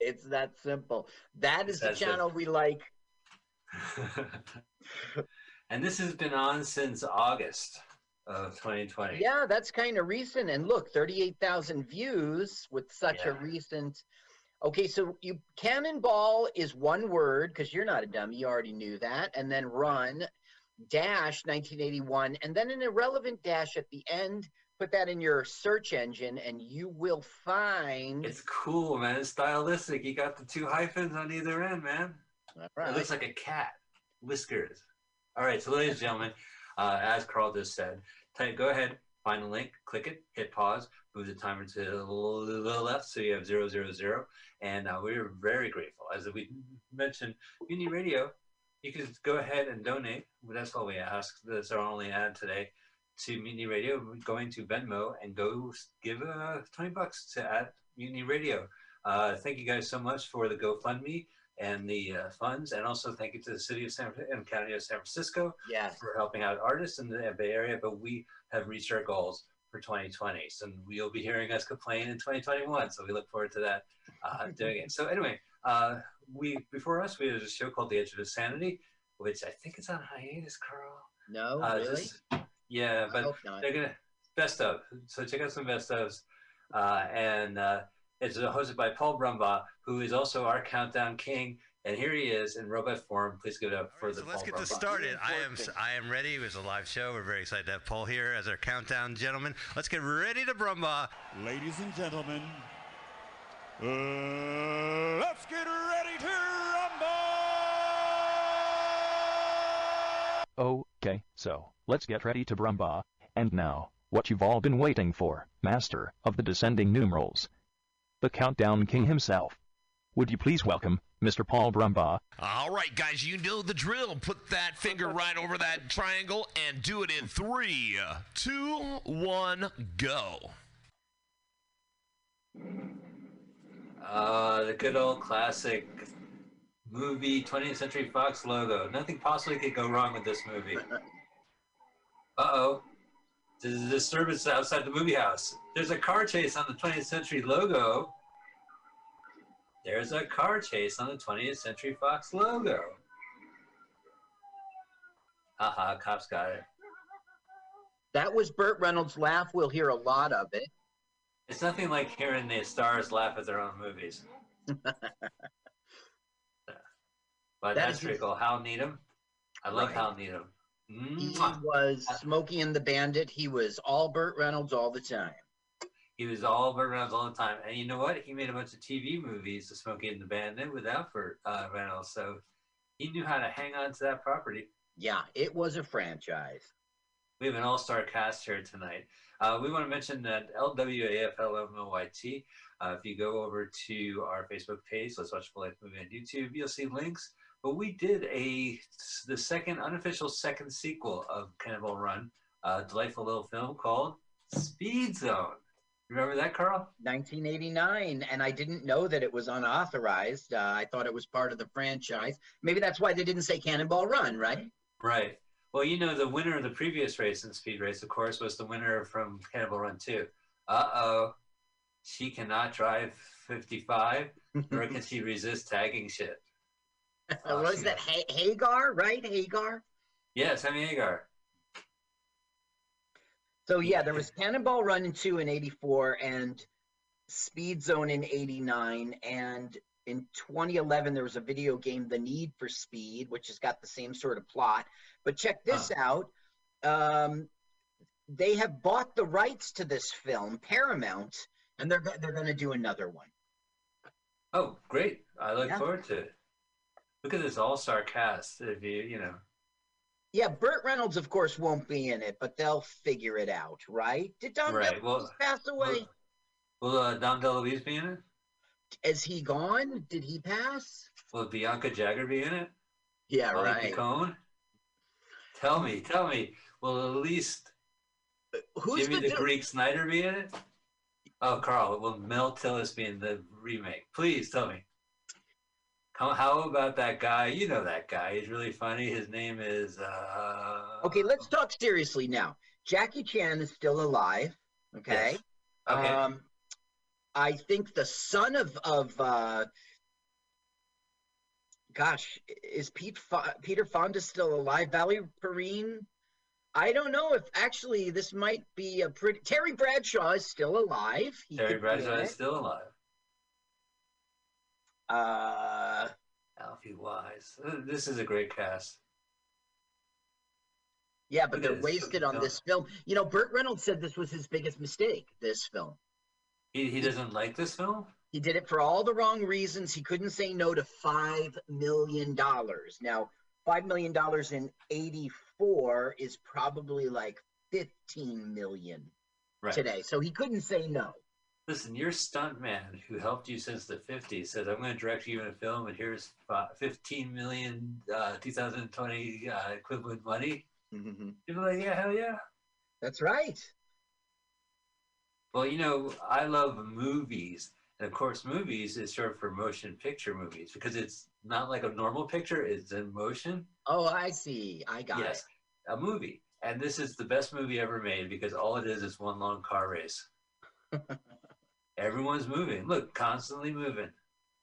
It's that simple. That is the That's it. channel we like. and this has been on since August of 2020. Yeah, that's kind of recent. And look, 38,000 views with such a recent. Okay, so you cannonball is one word because you're not a dummy. You already knew that. And then run dash 1981 and then an irrelevant dash at the end. Put that in your search engine and you will find. It's cool, man. It's stylistic. You got the two hyphens on either end, man. All It looks like a cat. Whiskers. All right, so ladies and gentlemen, uh, as Carl just said, type, go ahead, find the link, click it, hit pause, move the timer to the left so you have zero, zero, zero. And uh, we're very grateful. As we mentioned, Mutiny Radio, you can go ahead and donate. That's all we ask. That's our only ad today to Mutiny Radio. Going to Venmo and go give uh, 20 bucks to at Mutiny Radio. Uh, thank you guys so much for the GoFundMe and the uh, funds, and also thank you to the city of San and county of San Francisco Yes. for helping out artists in the Bay Area. But we have reached our goals for 2020, so you'll be hearing us complain in 2021. So we look forward to that uh, doing it. So anyway, uh, we before us we had a show called The Edge of Insanity, which I think is on hiatus, Carl. No, Uh, really? just- yeah, I but they're gonna best of. So check out some best ofs, uh, and uh, it's hosted by Paul Brumbaugh, who is also our countdown king. And here he is in robot form. Please give it up for All right, the so let's Paul get this Brumbaugh. started. I am I am ready. It was a live show. We're very excited to have Paul here as our countdown gentleman. Let's get ready to brumba. Ladies and gentlemen, uh, let's get ready to rumble! Okay, so, let's get ready to Brumba. And now, what you've all been waiting for, Master of the Descending Numerals. The Countdown King himself. Would you please welcome, Mr. Paul Brumbaugh? All right, guys, you know the drill. Put that finger right over that triangle and do it in three, two, one, go. Uh, the good old classic movie 20th Century Fox logo. Nothing possibly could go wrong with this movie. Uh oh. There's a disturbance outside the movie house. There's a car chase on the 20th Century logo. There's a car chase on the 20th Century Fox logo. Haha, cops got it. That was Burt Reynolds' laugh. We'll hear a lot of it. It's nothing like hearing the stars laugh at their own movies. But That that's pretty cool. Hal Needham. I love Right. Hal Needham. He was Smokey and the Bandit. He was all Burt Reynolds all the time. He was all Burt Reynolds all the time. And you know what? He made a bunch of TV movies, The Smokey and the Bandit, without Burt uh, Reynolds. So he knew how to hang on to that property. Yeah, it was a franchise. We have an all-star cast here tonight. Uh, we want to mention that LWAFLMOYT. Uh, if you go over to our Facebook page, Let's Watch Full Length Movie on YouTube, you'll see links. But we did a the second unofficial second sequel of Cannonball Run, a delightful little film called Speed Zone. Remember that, Carl? 1989, and I didn't know that it was unauthorized. Uh, I thought it was part of the franchise. Maybe that's why they didn't say Cannonball Run, right? Right. Well, you know, the winner of the previous race in Speed Race, of course, was the winner from Cannonball Run 2. Uh oh. She cannot drive 55, nor can she resist tagging shit. Uh, was that ha- Hagar, right? Hagar. Yes, Sammy Hagar. So yeah, there was Cannonball Run in two in '84 and Speed Zone in '89, and in 2011 there was a video game, The Need for Speed, which has got the same sort of plot. But check this out: um, they have bought the rights to this film, Paramount, and they're they're going to do another one. Oh, great. I look Yeah. forward to it. Look at this all star cast. If you, you know, Yeah, Burt Reynolds, of course, won't be in it, but they'll figure it out, right? Did Don Right, well- pass away? will uh, Dom DeLuise be in it? Is he gone? Did he pass? Will Bianca Jagger be in it? Yeah, Molly right. Picon? Tell me, tell me. Will at least Who's Jimmy the, the, Greek Snyder be in it? Oh, Carl, will Mel Tillis be in the remake? Please tell me. How, how about that guy? You know that guy. He's really funny. His name is. Uh, Okay, let's talk seriously now. Jackie Chan is still alive. Okay. Yes. Okay. Um, I think the son of of uh, gosh, is Pete Fo- Peter Fonda still alive? Valerie Perrine? I don't know if actually this might be a pretty. Terry Bradshaw is still alive. He Terry could be in Bradshaw is still alive. Uh, Alfie Wise. This is a great cast. yeah, but It they're is. wasted on No. this film. You know, Burt Reynolds said this was his biggest mistake. This film. He, he doesn't like this film? He did it for all the wrong reasons. He couldn't say no to five million dollars. Now, five million dollars in '84 is probably like fifteen million Right. today. So he couldn't say no. Listen, your stuntman who helped you since the 50s says, I'm going to direct you in a film, and here's 15 million uh, 2020 uh, equivalent money. You'd be like, yeah, hell yeah. That's right. Well, you know, I love movies. And of course, movies is sort of for motion picture movies because it's not like a normal picture, it's in motion. Oh, I see. I got it. yes, a movie. And this is the best movie ever made because all it is is one long car race. Everyone's moving. Look, constantly moving.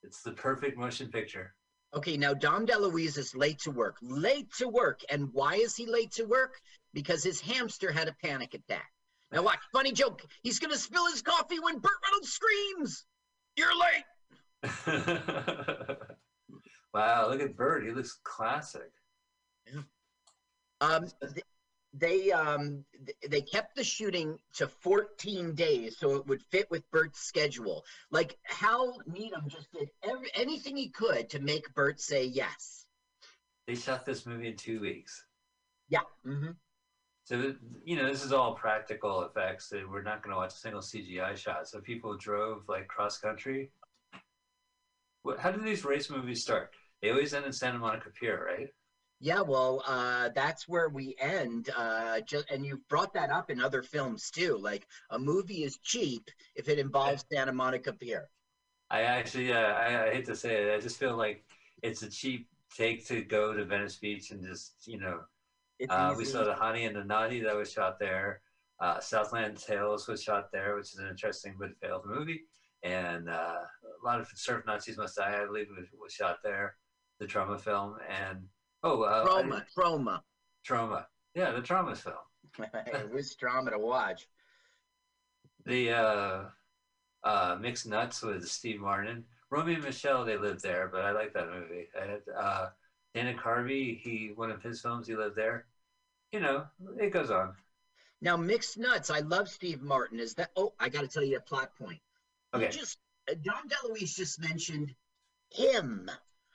It's the perfect motion picture. Okay, now Dom DeLuise is late to work. Late to work. And why is he late to work? Because his hamster had a panic attack. Now watch, funny joke. He's gonna spill his coffee when Burt Reynolds screams. You're late. wow, look at Burt. He looks classic. Um, th- they um they kept the shooting to 14 days so it would fit with Burt's schedule. Like Hal Needham just did every, anything he could to make Burt say yes. They shot this movie in two weeks. Yeah. hmm So, you know, this is all practical effects. That we're not going to watch a single CGI shot. So people drove like cross country. How do these race movies start? They always end in Santa Monica Pier, right? Yeah. Well, uh, that's where we end. Uh, just and you've brought that up in other films too. Like a movie is cheap if it involves Santa Monica Pier. I actually, uh, I, I hate to say it, I just feel like it's a cheap take to go to Venice Beach and just, you know, uh, we saw the Honey and the Naughty that was shot there. Uh, Southland Tales was shot there, which is an interesting but failed movie. And uh, a lot of Surf Nazis Must Die, I believe, was, was shot there. The Troma film and oh, uh, trauma, trauma. trauma. Yeah, the Troma film. it was trauma to watch. The uh, uh, Mixed Nuts with Steve Martin. Romy and Michele, they lived there, but I like that movie. I had, uh, Dana Carvey, he one of his films, he lived there. You know, it goes on. Now, mixed nuts. I love Steve Martin. Is that? Oh, I got to tell you a plot point. Okay. just uh, Dom DeLuise just mentioned him,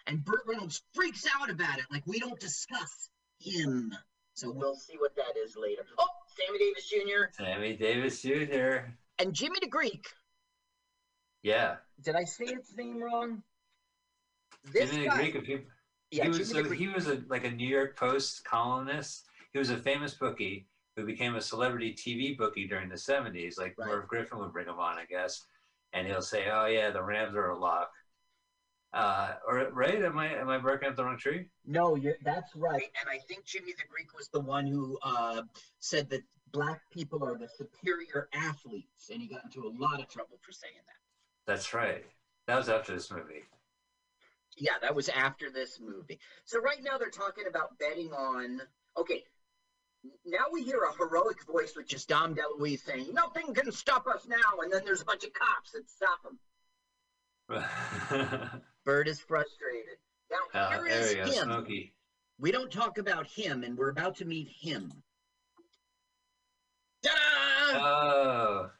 and Burt Reynolds freaks out about it. Like we don't discuss him. So we'll see what that is later. Oh, Sammy Davis Jr. Sammy Davis Jr. and Jimmy the Greek. Yeah. Did I say its name wrong? This Jimmy guy. the Greek, if you, yeah, he was so Greek. he was a like a New York Post columnist. He was a famous bookie who became a celebrity TV bookie during the '70s. Like Right. Merv Griffin would bring him on, I guess, and he'll say, "Oh yeah, the Rams are a lock." Uh, or right? Am I am I barking up the wrong tree? No, you're, that's right. And I think Jimmy the Greek was the one who uh, said that black people are the superior athletes, and he got into a lot of trouble for saying that. That's right. That was after this movie. Yeah, that was after this movie. So right now they're talking about betting on. Okay, now we hear a heroic voice, which is Dom DeLuise saying, "Nothing can stop us now," and then there's a bunch of cops that stop him. Bird is frustrated. Now Uh, here there is go, him. Smokey. We don't talk about him, and we're about to meet him. Ta-da! Oh.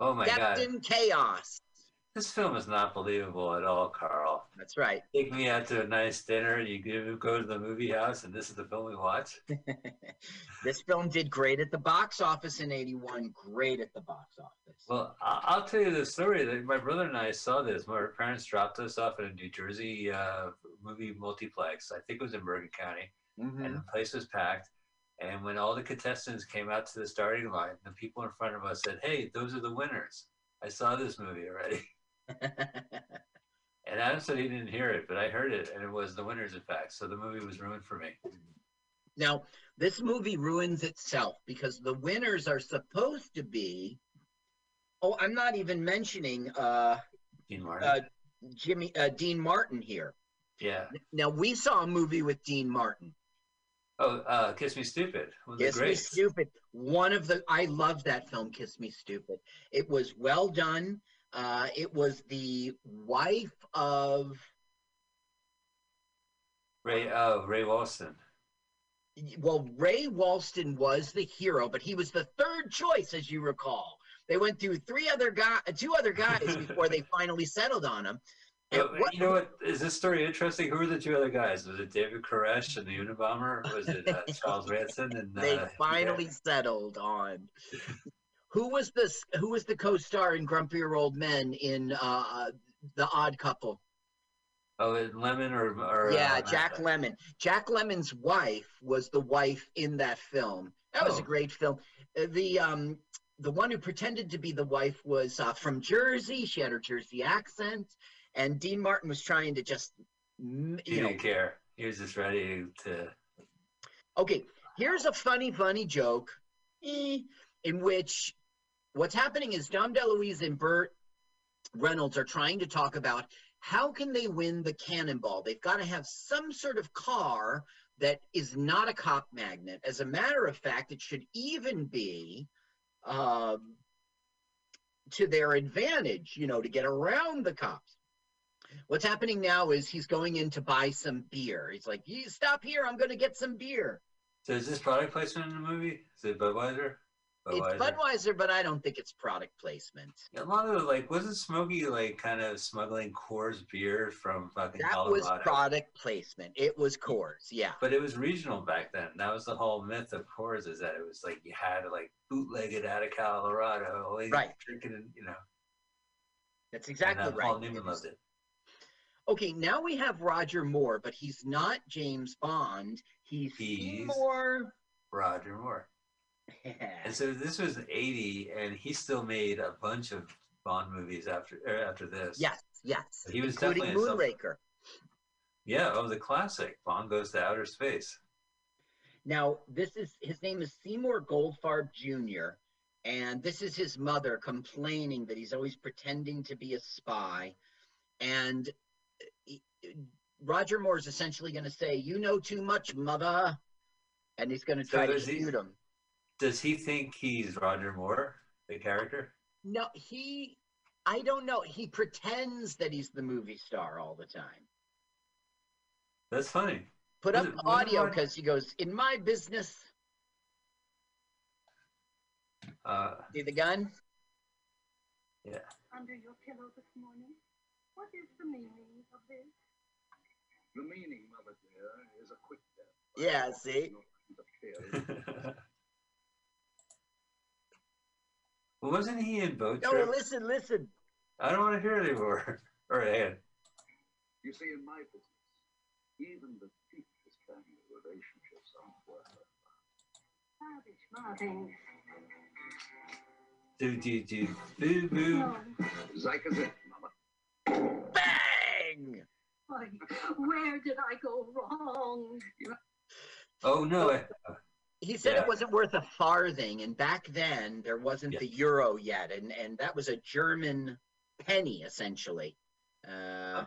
Oh my god. Captain Chaos. This film is not believable at all, Carl. That's right. Take me out to a nice dinner, you go- to the movie house, and this is the film we watch? this film did great at the box office in 81. Great at the box office. Well, I'll tell you the story. that My brother and I saw this. My parents dropped us off at a New Jersey uh, movie multiplex. I think it was in Bergen County. Mhm. and the place was packed. And when all the contestants came out to the starting line, the people in front of us said, "Hey, those are the winners. I saw this movie already." And Adam said he didn't hear it, but I heard it, and it was the winners, Effect. So the movie was ruined for me. now, this movie ruins itself because the winners are supposed to be. Oh, I'm not even mentioning uh, Dean Martin. uh, Jimmy uh, Dean Martin here. Yeah. Now we saw a movie with Dean Martin. Oh, uh, Kiss Me Stupid. One of the Kiss Me. Stupid. One of the I love that film, Kiss Me Stupid. It was well done. Uh, it was the wife of Ray, oh, Ray Walston. well, Ray Walston was the hero, but he was the third choice, as you recall. They went through three other guy, two other guys before they finally settled on him. Oh, what- you know what? Is this story interesting? Who were the two other guys? Was it David Koresh and the Unabomber? Was it uh, Charles Ranson and? they uh, finally settled on. Who was this? Who was the co-star in Grumpier Old Men in uh, The Odd Couple? Oh, Lemmon or, or yeah, uh, Jack Lemmon. Jack Lemmon's wife was the wife in that film. That was a Oh. great film. Uh, The um the one who pretended to be the wife was uh, from Jersey. She had her Jersey accent, and Dean Martin was trying to just m- He you know didn't care. He was just ready to. Okay, here's a funny, funny joke eh, in which what's happening is Dom DeLuise and Burt Reynolds are trying to talk about how can they win the cannonball. They've got to have some sort of car that is not a cop magnet. As a matter of fact, it should even be um, to their advantage, you know, to get around the cops. What's happening now is he's going in to buy some beer. He's like, "You stop here. I'm going to get some beer." So is this product placement in the movie? Is it Budweiser? It's Budweiser, but I don't think it's product placement. A lot of like, wasn't Smokey like kind of smuggling Coors beer from fucking That Colorado? was product placement. It was Coors, yeah. But it was regional back then. That was the whole myth of Coors is that it was like you had to like bootleg it out of Colorado, like, Right. Drinking, it, you know. That's exactly and, uh, right. Paul Newman loved it. Okay, now we have Roger Moore, but he's not James Bond. He's, He's- Seymour. Roger Moore. And so this was '80, and he still made a bunch of Bond movies after er, after this. yes, yes. He was including definitely Moonraker. Yeah, oh, the classic. Bond goes to outer space. Now, this is his name is Seymour Goldfarb Jr., and this is his mother complaining that he's always pretending to be a spy. And he- Roger Moore is essentially going to say, You know too much, mother. And he's going to So try to does he- shoot him. Does he think he's Roger Moore, the character? No, he, I don't know. He pretends that he's the movie star all the time. That's funny. Put Was up it- the audio because he goes, In my business. Uh, See the gun? yeah. under your pillow this morning? What is the meaning of this? The meaning, Mother dear, is a quick death. Yeah, see? Interfere. well, wasn't he in Boat No, Trip? listen, listen. I don't want to hear it anymore. All right, hang on. You see, in my business, even the deepest family relationships aren't worth it. Childish Martin. Do do do boo boo. No. Zyke is Mama. Bang! Why, where did I go wrong? Oh no! I, he said Yeah. it wasn't worth a farthing and back then there wasn't Yeah. the euro yet and and that was a german penny essentially uh,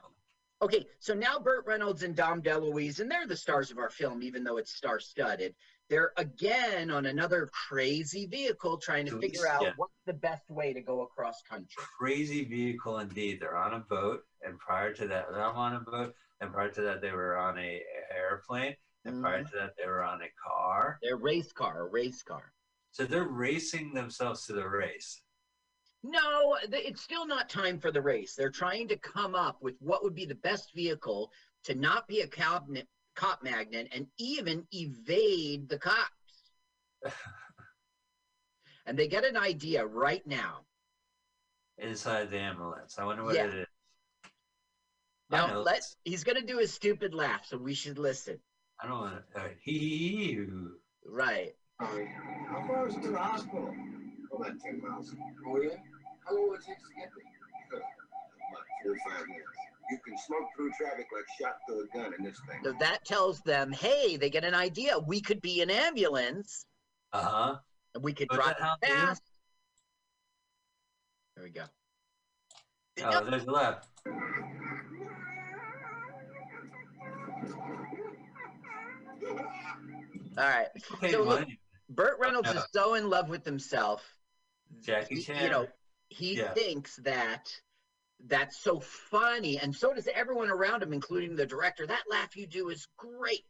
okay so now burt reynolds and dom deluise and they're the stars of our film even though it's star studded they're again on another crazy vehicle trying to figure out yeah. what's the best way to go across country crazy vehicle indeed. They're on a boat, and prior to that, they're on a boat, and prior to that, they were on a airplane, and prior to that, they were on a car. their race car a race car So they're racing themselves to the race. No, it's still not time for the race. They're trying to come up with what would be the best vehicle to not be a cop, cop magnet and even evade the cops. and they get an idea right now. inside the ambulance. I wonder what Yeah. it is. Now, know. let he's going to do his stupid laugh, so we should listen. I don't want to. Uh, hee hee hee. Right. Sorry. How far is it to the hospital? About 10 miles. Oh, yeah? How long will it take to get there? About 45 minutes. You can smoke through traffic like shot through a gun in this thing. So that tells them, hey, they get an idea. We could be an ambulance Uh huh. and we could drive how fast. There we go. Oh, there's the left. All right. So look. Burt Reynolds is so in love with himself. Jackie Chan. You know, he Yeah. thinks that that's so funny, and so does everyone around him, including the director. That laugh you do is great.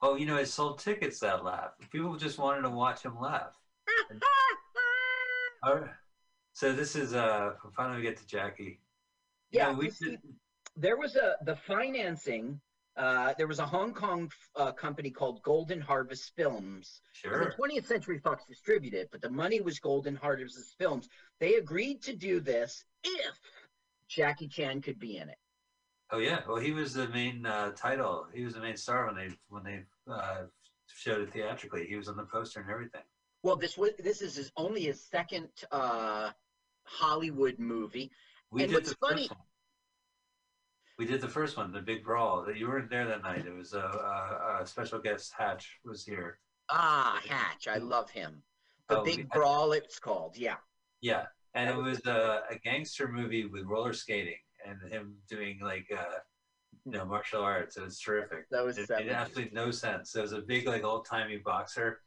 Oh, you know, it sold tickets that laugh. People just wanted to watch him laugh. All right. So this is uh finally we get to Jackie. You Yeah, know, we see, did, there was a the financing. Uh, there was a Hong Kong uh, company called Golden Harvest Films. Sure. The 20th Century Fox distributed, it, but the money was Golden Harvest Films. They agreed to do this if Jackie Chan could be in it. Oh yeah. Well, he was the main uh, title. He was the main star when they when they uh, showed it theatrically. He was on the poster and everything. Well, this was this is his, only his second uh, Hollywood movie. We And did what's the funny- first one. We did the first one, the big brawl. That you weren't there that night. It was a, a, a special guest. Hatch was here. Ah, Hatch, I love him. The Oh, Big yeah. Brawl, it's called. Yeah. Yeah, and it was a, a gangster movie with roller skating and him doing like uh, you know martial arts. It was terrific. That was It 70s. absolutely no sense. There was a big like old timey boxer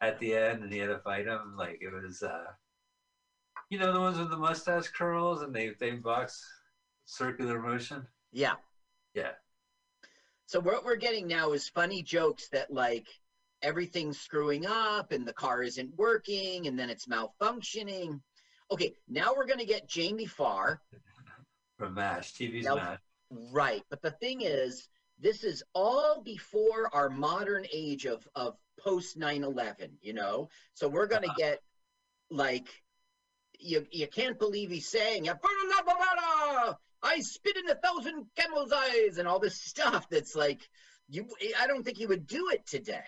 at the end, and he had to fight him. Like it was, uh, you know, the ones with the mustache curls, and they they box circular motion. Yeah. Yeah. So what we're getting now is funny jokes that like everything's screwing up and the car isn't working and then it's malfunctioning. Okay, now we're gonna get Jamie Farr. From MASH, TV's Now- MASH. Right. But the thing is, this is all before our modern age of of post 9-11, you know? So we're gonna Uh-huh. get like you you can't believe he's saying I spit in a thousand camels' eyes and all this stuff that's like you I don't think he would do it today.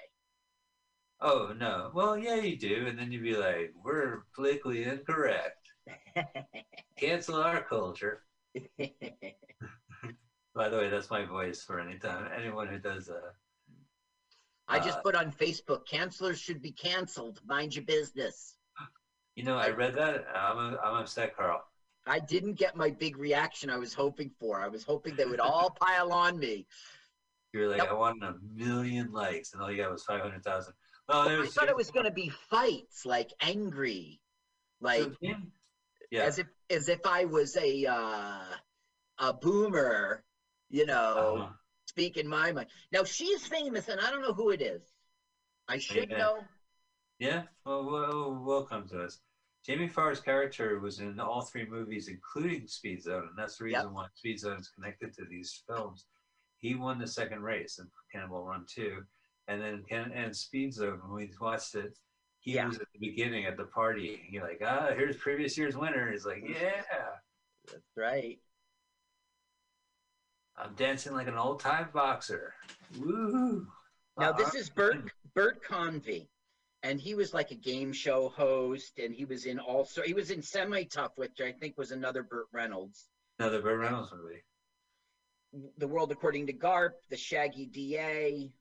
Oh no. Well, yeah, you do, and then you'd be like, "We're politically incorrect. Cancel our culture." By the way, that's my voice for any time anyone who does uh I just Uh, put on Facebook, cancelers should be canceled. Mind your business. You know, I read that. I'm I'm upset, Carl. I didn't get my big reaction I was hoping for. I was hoping they would all pile on me. You were like. I wanted a million likes, and all you got was five hundred thousand. Oh, But there I thought it was going to be fights, like angry, like yeah. as if as if I was a uh, a boomer, you know, Uh-huh. speaking my mind. Now she's famous, and I don't know who it is. I should Yeah. know. Yeah, well, well, will come to us. Jamie Farr's character was in all three movies, including Speed Zone, and that's the Yep. reason why Speed Zone is connected to these films. He won the second race in Cannonball Run 2, and then Can- and Speed Zone, when we watched it, he Yeah. was at the beginning at the party. You're like, ah, here's previous year's winner. He's like, yeah, That's right. I'm dancing like an old time boxer. Woo! Now Uh, this is Bert Bert Convy, and he was like a game show host, and he was in also he was in Semi Tough, which I think was another Burt Reynolds. another Burt Reynolds movie. The World According to Garp, The Shaggy DA,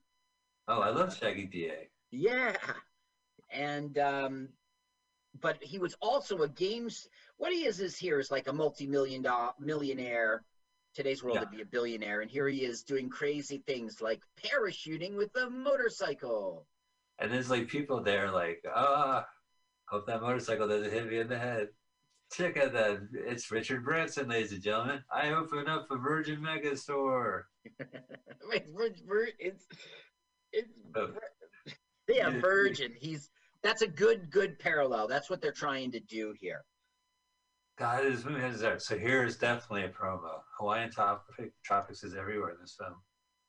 Oh, I love Shaggy DA. yeah, and um, but he was also a games. What he is is here is like a multi-million dollar millionaire. Today's world Yeah. would be a billionaire, and here he is doing crazy things like parachuting with a motorcycle. And there's like people there like, ah, hope that motorcycle doesn't hit me in the head. Check out that. It's Richard Branson, ladies and gentlemen. I open up a Virgin Megastore. Wait, Vir- Vir- it's it's Oh. yeah. Virgin. He's that's a good good parallel. That's what they're trying to do here. God, this movie has that. So here is definitely a promo. Hawaiian Tropic, Tropics is everywhere in this film.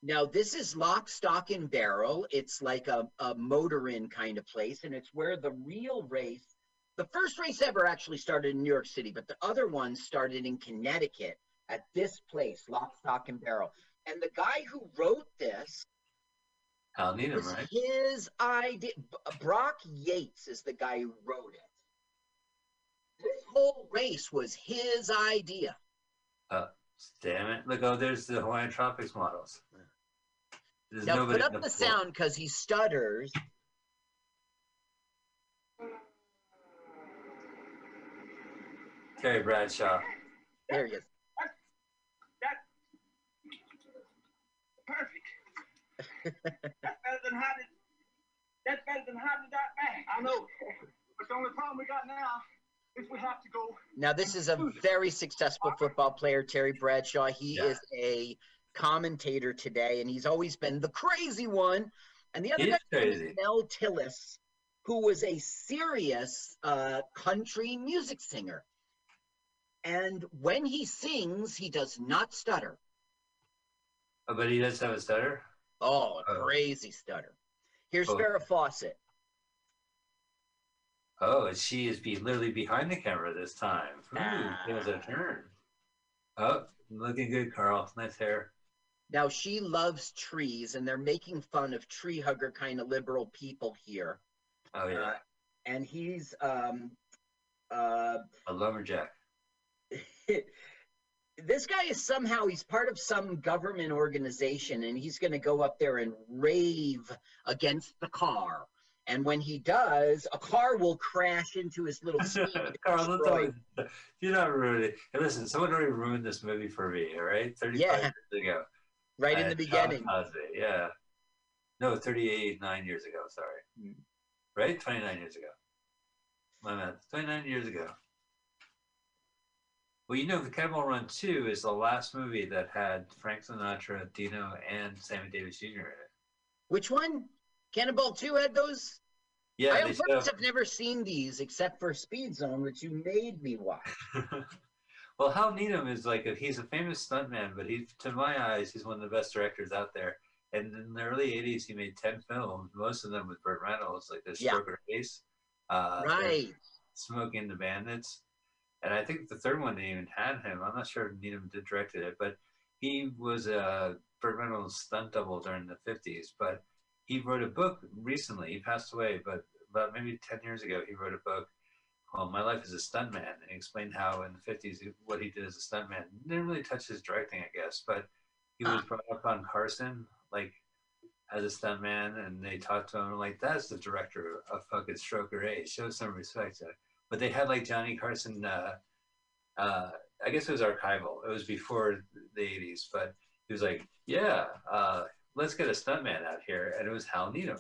Now this is Lock, Stock, and Barrel. It's like a, a motor inn kind of place, and it's where the real race, the first race ever actually started in New York City, but the other ones started in Connecticut at this place, Lock, Stock, and Barrel. And the guy who wrote this Hal Needham, right? his idea. Brock Yates is the guy who wrote it. This whole race was his idea. Uh, damn it. Look, oh, there's the Hawaiian Tropics models. There's Now put up the floor. sound because he stutters. Terry Bradshaw. There he is. Perfect. That's better than hiding. That's better than hiding that bag. I know. But the only problem we got now is we have to go. Now, this is a very successful football player, Terry Bradshaw. He Yeah. is a commentator today, and he's always been the crazy one. And the other He guy is. Mel Tillis, who was a serious uh, country music singer. And when he sings, he does not stutter. Oh, but he does have a stutter. Oh, a Oh. crazy stutter. Here's Oh. Farrah Fawcett. Oh, and she is be literally behind the camera this time. Ooh, Ah. it was a turn. Oh, looking good, Carl. Nice hair. Now, she loves trees, and they're making fun of tree hugger kind of liberal people here. Oh yeah, Uh, and he's um, uh, a lumberjack. this guy is somehow he's part of some government organization and he's going to go up there and rave against the car and when he does a car will crash into his little seat Carl, don't You're not ruining it. Hey, listen, someone already ruined this movie for me. All right, 35 Yeah. years ago. Right in the beginning Cosby, yeah. No, 38, nine years ago. Sorry. Hmm. Right, 29 years ago. My man, 29 years ago. Well, you know, the Cannonball Run 2 is the last movie that had Frank Sinatra, Dino, and Sammy Davis Jr. in it. which one cannonball 2 had those Yeah, i they of show- course have never seen these except for speed zone which you made me watch well, Hal Needham is like a, he's a famous stuntman, but he, to my eyes, he's one of the best directors out there. And in the early '80s, he made ten films, most of them with Burt Reynolds, like The Yeah. Stroker Ace, uh, right Smoking the Bandits, and I think the third one they even had him. I'm not sure if Needham did directed it, but he was a Burt Reynolds stunt double during the '50s. But he wrote a book recently. He passed away, but about maybe ten years ago, he wrote a book called "My Life as a Stuntman," and he explained how in the '50s what he did as a stuntman. Didn't really touch his directing, I guess, but he was brought up on Carson, like as a stuntman, and they talked to him like, "That's the director of fucking Stroker Ace. Show some respect." To but they had like Johnny Carson. Uh, uh, I guess it was archival. It was before the '80s, but he was like, "Yeah, uh, let's get a stuntman out here," and it was Hal Needham.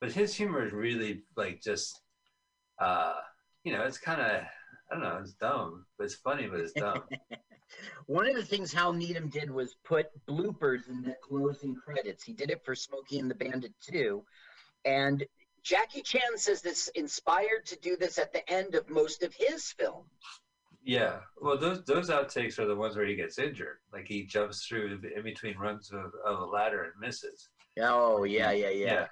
But his humor is really like just, uh, you know, it's kind of I don't know, it's dumb, but it's funny, but it's dumb. One of the things Hal Needham did was put bloopers in the closing credits. He did it for Smokey and the Bandit too. And Jackie Chan says this inspired to do this at the end of most of his films. yeah, well, those those outtakes are the ones where he gets injured, like he jumps through in between runs of, of a ladder and misses. Oh, yeah, yeah, yeah.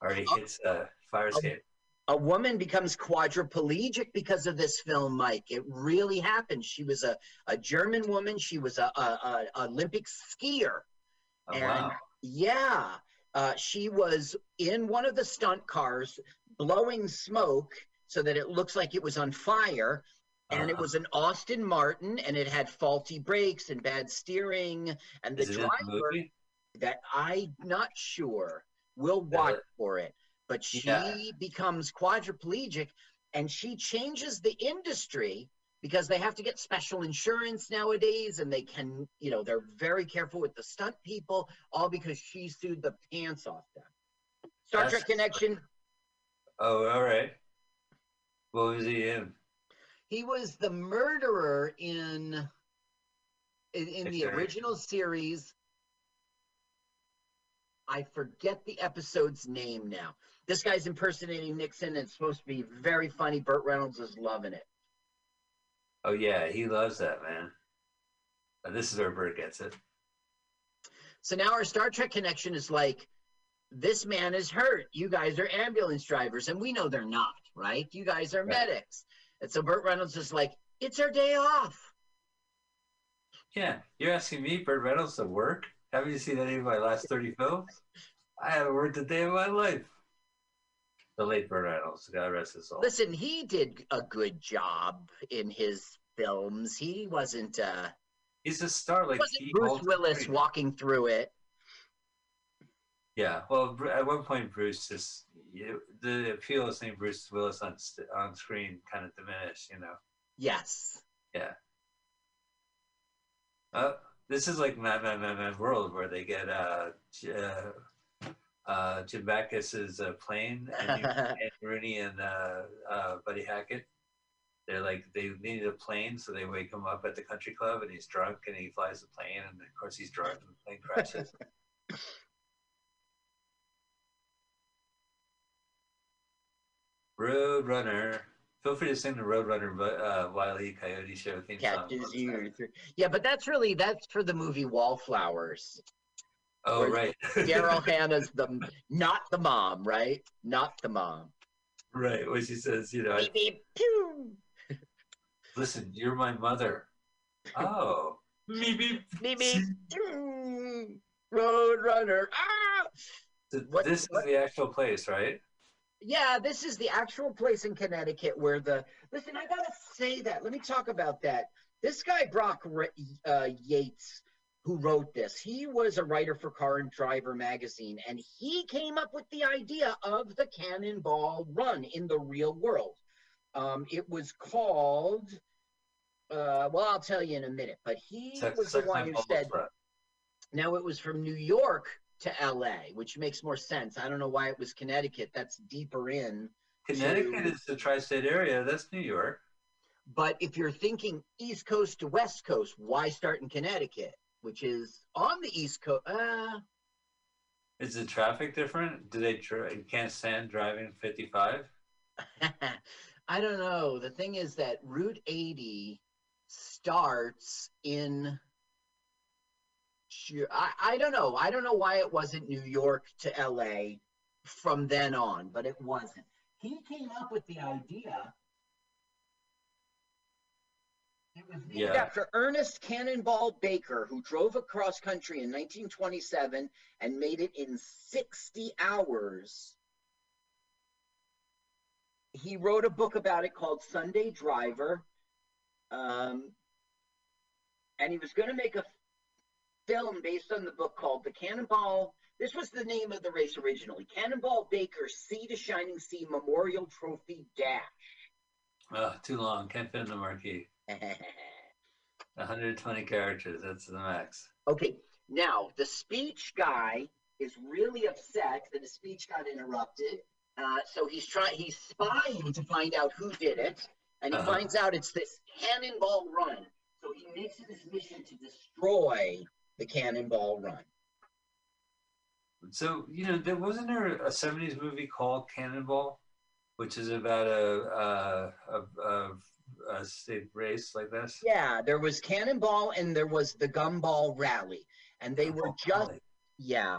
Or he hits a fire um, escape. A woman becomes quadriplegic because of this film, Mike. It really happened. She was a, a German woman. She was a, a, a Olympic skier. Oh, and wow. yeah, uh, she was in one of the stunt cars blowing smoke so that it looks like it was on fire. And it Uh-huh. was an Aston Martin, and it had faulty brakes and bad steering. And the Is the driver that I'm not sure will watch for it, but she Yeah. becomes quadriplegic, and she changes the industry because they have to get special insurance nowadays and they can you know they're very careful with the stunt people all because she sued the pants off them star That's- trek connection Oh, all right. What was he in? he was the murderer in in, in the original series i forget the episode's name now this guy's impersonating nixon and it's supposed to be very funny burt reynolds is loving it Oh yeah, he loves that man. Uh, this is where Burt gets it. So now our Star Trek connection is like, this man is hurt. You guys are ambulance drivers, and we know they're not, right? You guys are Right. medics. And so Burt Reynolds is like, it's our day off. Yeah, you're asking me, Burt Reynolds, to work? Haven't you seen any of my last 30 films? I haven't worked a day of my life. The late Burt Reynolds, God rest his soul. Listen, he did a good job in his films. He wasn't uh He's a star like wasn't he Bruce Willis walking through it. Yeah, well, at one point, Bruce just you, the appeal of seeing Bruce Willis on on screen kind of diminished. You know. Yes. Yeah. Oh, This is like Mad Mad Mad Mad World where they get uh, uh, uh, Jim Backus's uh, plane and, and Rooney and uh, uh, Buddy Hackett. They're like they needed a plane, so they wake him up at the country club, and he's drunk, and he flies the plane, and of course he's drunk, and the plane crashes. Roadrunner. Feel free to sing the Roadrunner uh, Wile E. Coyote Show theme song. Catches you. Yeah, but that's really that's for the movie Wallflowers. Oh, right. Daryl Hannah's the not the mom, right? Not the mom. right. When she says, you know, Beep, beep, pew. listen, you're my mother. Oh. Me beep. Me beep, pew. Roadrunner. Ah! Th- What- This what- is the actual place, right? Yeah, this is the actual place in Connecticut where the. Listen, I gotta say that. Let me talk about that. This guy Brock uh, Yates, who wrote this, he was a writer for Car and Driver magazine, and he came up with the idea of the Cannonball Run in the real world. Um, it was called. Uh, well, I'll tell you in a minute. But he was the one who said. Threat. Now it was from New York to LA, which makes more sense. I don't know why it was Connecticut. That's deeper in. Connecticut to- is the tri-state area. That's New York. But if you're thinking East Coast to West Coast, why start in Connecticut, which is on the East Coast? Uh, Is the traffic different? Do they can't stand driving 55? I don't know. The thing is that Route 80 starts in. Sure, I, I don't know. I don't know why it wasn't New York to LA from then on, but it wasn't. He came up with the idea. It was named Yeah. after Ernest Cannonball Baker, who drove across country in 1927 and made it in 60 hours he wrote a book about it called Sunday Driver. Um, and he was going to make a film based on the book called The Cannonball. This was the name of the race originally Cannonball Baker Sea to Shining Sea Memorial Trophy Dash. Oh, too long. Can't fit in the marquee. 120 characters. That's the max. okay, now the speech guy is really upset that his speech got interrupted. Uh, so he's trying, he's spying to find out who did it, and he Uh-huh. finds out it's this Cannonball Run. So he makes it his mission to destroy the Cannonball Run. So, you know, there wasn't there a 70s movie called Cannonball, which is about a, a, a, a, a state race like this? Yeah, there was Cannonball and there was the Gumball Rally, and they were Oh, just yeah,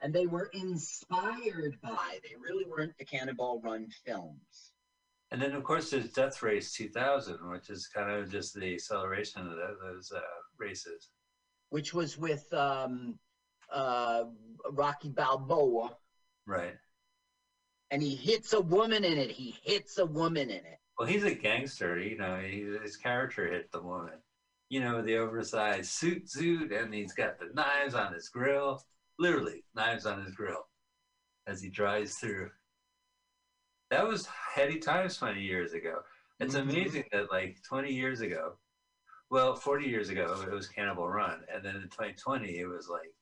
and they were inspired by. They really weren't the Cannonball Run films. And then, of course, there's Death Race 2000, which is kind of just the acceleration of tho- those uh, races. which was with um, uh, Rocky Balboa, Right. and he hits a woman in it. He hits a woman in it. Well, he's a gangster. You know, he, his character hit the woman. You know, the oversized suit, suit, and he's got the knives on his grill. Literally, knives on his grill as he drives through. That was heady times 20 years ago. It's Mhm. amazing that, like, 20 years ago, well, 40 years ago, it was Cannonball Run. And then in 2020, it was like,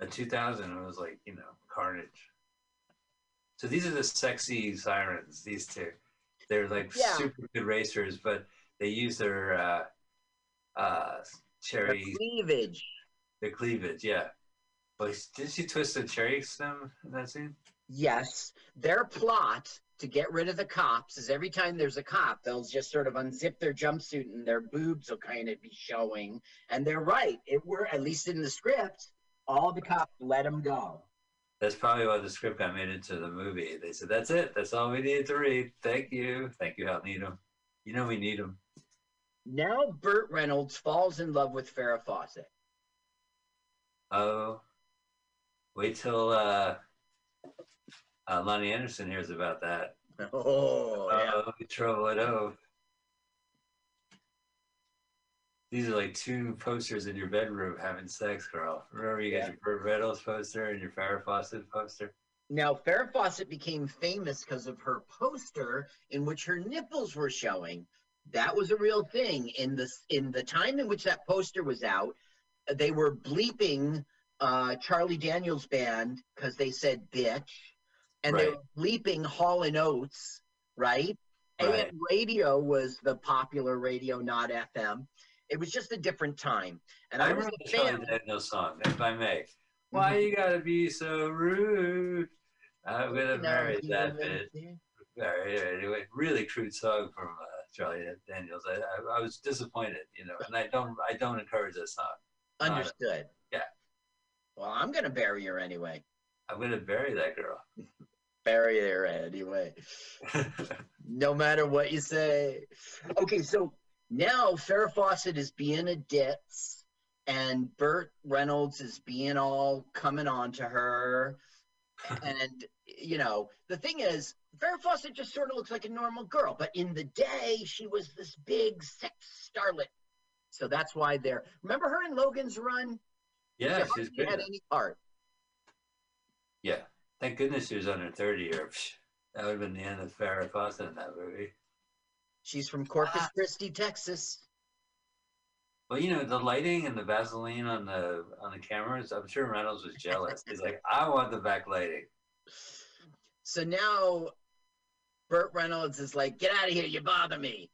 in 2000, it was like, you know, Carnage. So these are the sexy sirens, these two. They're like Yeah. super good racers, but they use their uh, uh, The cleavage. their cleavage, yeah. But did she twist the cherry stem in that scene? Yes, their plot to get rid of the cops is every time there's a cop, they'll just sort of unzip their jumpsuit and their boobs will kind of be showing. And they're right. It were at least in the script, all the cops let them go. That's probably why the script got made into the movie. They said, "That's it. That's all we needed to read. Thank you, thank you, Hal Needham. You know we need him." Now Burt Reynolds falls in love with Farrah Fawcett. Oh, wait till uh, uh, Loni Anderson hears about that. Oh, yeah. Oh, trouble at home. These are like two posters in your bedroom having sex, girl. Remember, you got your Burt Reynolds poster and your Farrah Fawcett poster. Now, Farrah Fawcett became famous because of her poster in which her nipples were showing. That was a real thing. In the in the time in which that poster was out, they were bleeping uh, Charlie Daniels band because they said bitch, and they Right. were bleeping Hall and Oates, right? Right. AM radio was the popular radio, not FM. It was just a different time, and I I was remember a the Charlie fan. Daniels song, if I may. Why you gotta be so rude? I'm gonna marry that bitch. Anyway, really crude song from uh, Charlie Daniels. I, I, I was disappointed, you know, and I don't, I don't encourage that song. Understood. yeah. Well, I'm gonna bury her anyway. I'm gonna bury that girl. Bury her anyway. no matter what you say. Okay, so now Farrah Fawcett is being a ditz, and Burt Reynolds is being all coming on to her. and, you know, the thing is, Farrah Fawcett just sort of looks like a normal girl, but in the day, she was this big sex starlet. So that's why they're. Remember her in Logan's Run? yeah, She she's good. had any part. Yeah, thank goodness she was under 30, or psh, that would have been the end of Farrah Fawcett in that movie. She's from Corpus Ah. Christi, Texas. Well, you know, the lighting and the Vaseline on the on the cameras, I'm sure Reynolds was jealous. He's like, I want the backlighting. So now Burt Reynolds is like, get out of here, you bother me.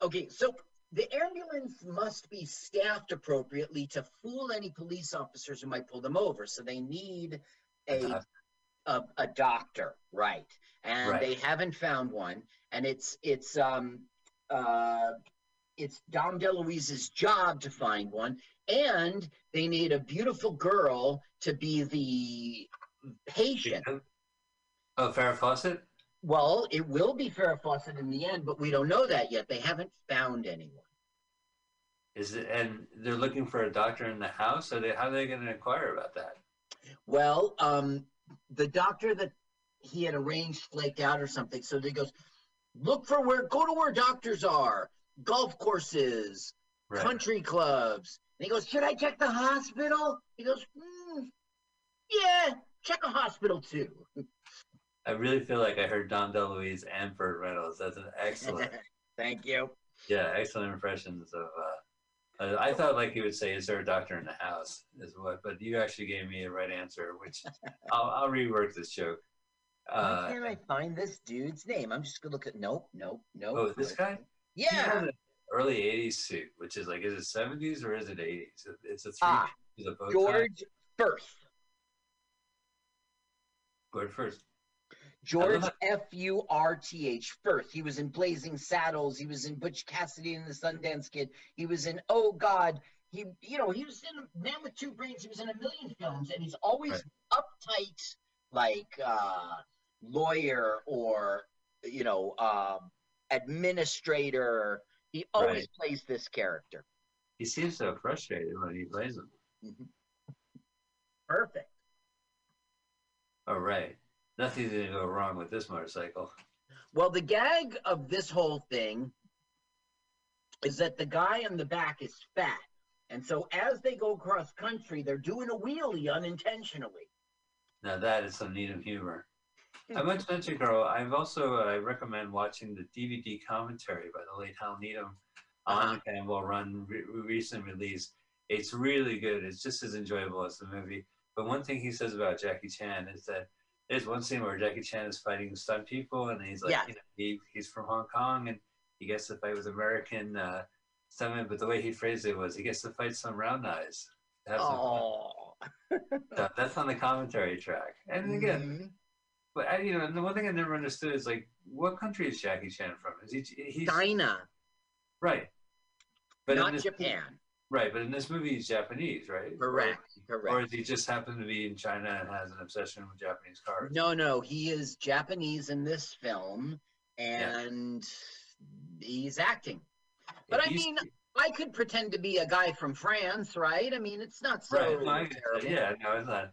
Okay, so the ambulance must be staffed appropriately to fool any police officers who might pull them over. So they need a doctor. a, a doctor, right? And Right. they haven't found one. And it's it's um uh it's Dom DeLuise's job to find one. And they need a beautiful girl to be the patient. Oh, Farrah Fawcett? Well, it will be Farrah Fawcett in the end, but we don't know that yet. They haven't found anyone. Is it, and they're looking for a doctor in the house? Are they, how are they going to inquire about that? Well, um, the doctor that he had arranged flaked out or something. So he goes, look for where, go to where doctors are, golf courses, Right. country clubs. And he goes, should I check the hospital? He goes, mm, yeah, check a hospital too. I really feel like I heard Dom DeLuise and Burt Reynolds. That's an excellent, Thank you. yeah, excellent impressions of. Uh, I thought like he would say, "Is there a doctor in the house?" Is what, but you actually gave me the right answer, which I'll, I'll rework this joke. Why Uh, can't I find this dude's name? I'm just gonna look at nope, nope, nope. oh, this guy? Yeah. early '80s suit, which is like, is it '70s or is it '80s? It's a three. Ah, piece of bow tie. George Furth. Ahead first. George. F U R T H Furth. He was in Blazing Saddles. He was in Butch Cassidy and the Sundance Kid. He was in Oh God. He, you know, he was in Man with Two Brains. He was in a million films, and he's always Right. uptight, like uh, lawyer or you know, um, administrator. He always Right. plays this character. He seems so frustrated when he plays him. Perfect. All right, nothing's gonna go wrong with this motorcycle. Well, the gag of this whole thing is that the guy in the back is fat. And so as they go across country, they're doing a wheelie unintentionally. Now that is some Needham humor. I meant to mention, Carl, I've also uh, I recommend watching the DVD commentary by the late Hal Needham on the Cannonball Run re- recent release. It's really good. It's just as enjoyable as the movie. But one thing he says about Jackie Chan is that there's one scene where Jackie Chan is fighting stunt people, and he's like, Yeah. you know, he, he's from Hong Kong, and he gets to fight with American uh, stuntmen. But the way he phrased it was, he gets to fight some round eyes. Have some fun. Oh. So that's on the commentary track. And again, Mhm. But I, you know, and the one thing I never understood is like, what country is Jackie Chan from? Is he? He's China, right. But not this, Japan. Right, but in this movie, he's Japanese, right? Correct. Or, or Correct. does he just happen to be in China and has an obsession with Japanese cars? No, no, he is Japanese in this film, and he's acting. But I mean, I could pretend to be a guy from France, right? I mean, it's not so right? no, I get that. terrible. yeah, no, it's not.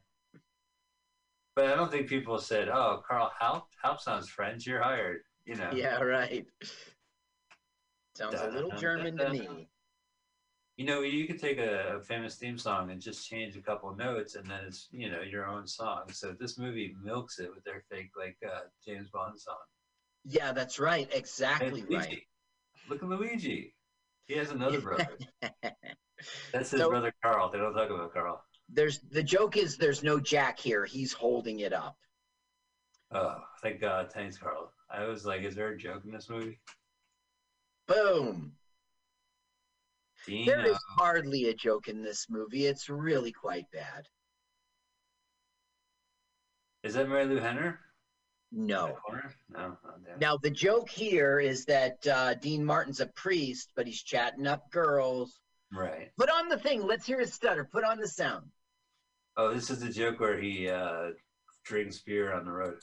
But I don't think people said, "Oh, Carl Halp, Halp sounds French. You're hired." You know. Yeah, right. Sounds a little German to me. You know, you could take a, a famous theme song and just change a couple notes, and then it's you know your own song. So this movie milks it with their fake like uh, James Bond song. Yeah, that's right. Exactly right. Look at Luigi. He has another brother. That's his So- brother Carl. They don't talk about Carl. There's the joke is there's no Jack here. He's holding it up. Oh, thank God. Thanks, Carl. I was like, is there a joke in this movie? Boom. Dean, There is hardly a joke in this movie. It's really quite bad. is that Marilu Henner? No. No. Oh. Now the joke here is that uh, Dean Martin's a priest, but he's chatting up girls. Right. Put on the thing. Let's hear his stutter. Put on the sound. Oh, this is the joke where he uh, drinks beer on the road.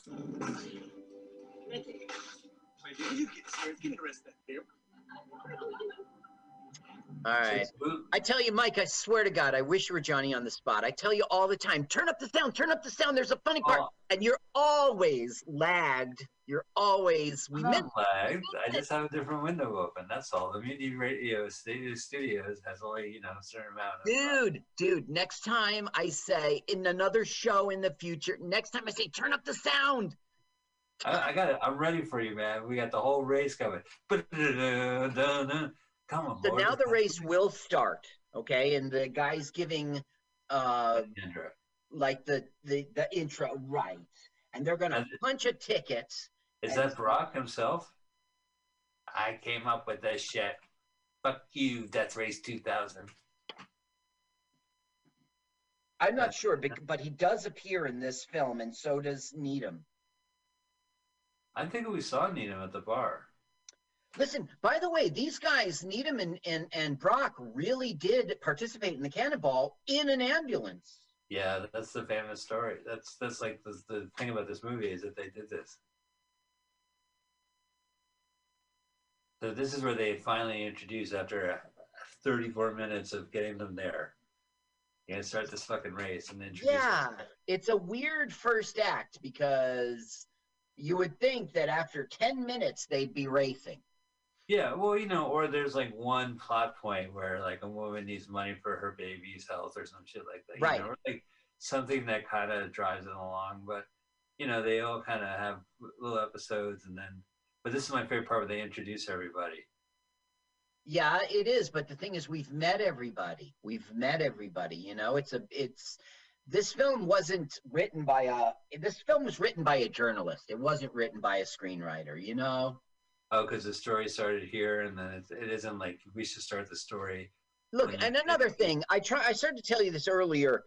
All right. I tell you, Mike, I swear to God, I wish you were Johnny on the spot. I tell you all the time, turn up the sound, turn up the sound. There's a funny part. Oh. And you're always lagged. You're always, we meant, lagged. I just have a different window open. That's all. The Mutiny Radio Studio Studios has only, you know, a certain amount of. Uh, dude, dude, next time I say in another show in the future, next time I say, turn up the sound. I, I got it. I'm ready for you, man. We got the whole race coming. Come on, So now the race will start, okay? And the guy's giving, uh, like the, the, the intro, right. And they're going to And- punch a ticket. Is that Brock himself? I came up with this shit. Fuck you, Death Race 2000. I'm not sure, bec- but he does appear in this film, and so does Needham. I think we saw Needham at the bar. Listen, by the way, these guys, Needham and, and, and Brock, really did participate in the cannonball in an ambulance. Yeah, that's the famous story. That's that's like the, the thing about this movie is that they did this. So this is where they finally introduce after uh, 34 minutes of getting them there. You're gonna start this fucking race and introduce. them. Yeah, it's a weird first act because you would think that after 10 minutes they'd be racing. Yeah, well, you know, or there's like one plot point where like a woman needs money for her baby's health or some shit like that. you Right. know, or, like something that kind of drives it along. But you know, they all kind of have little episodes, and then. But this is my favorite part where they introduce everybody. Yeah, it is, but the thing is we've met everybody. We've met everybody, you know. It's a it's this film wasn't written by a this film was written by a journalist. It wasn't written by a screenwriter, you know. Oh, because the story started here, and then it, it isn't like we should start the story. Look, and another thing, I try I started to tell you this earlier.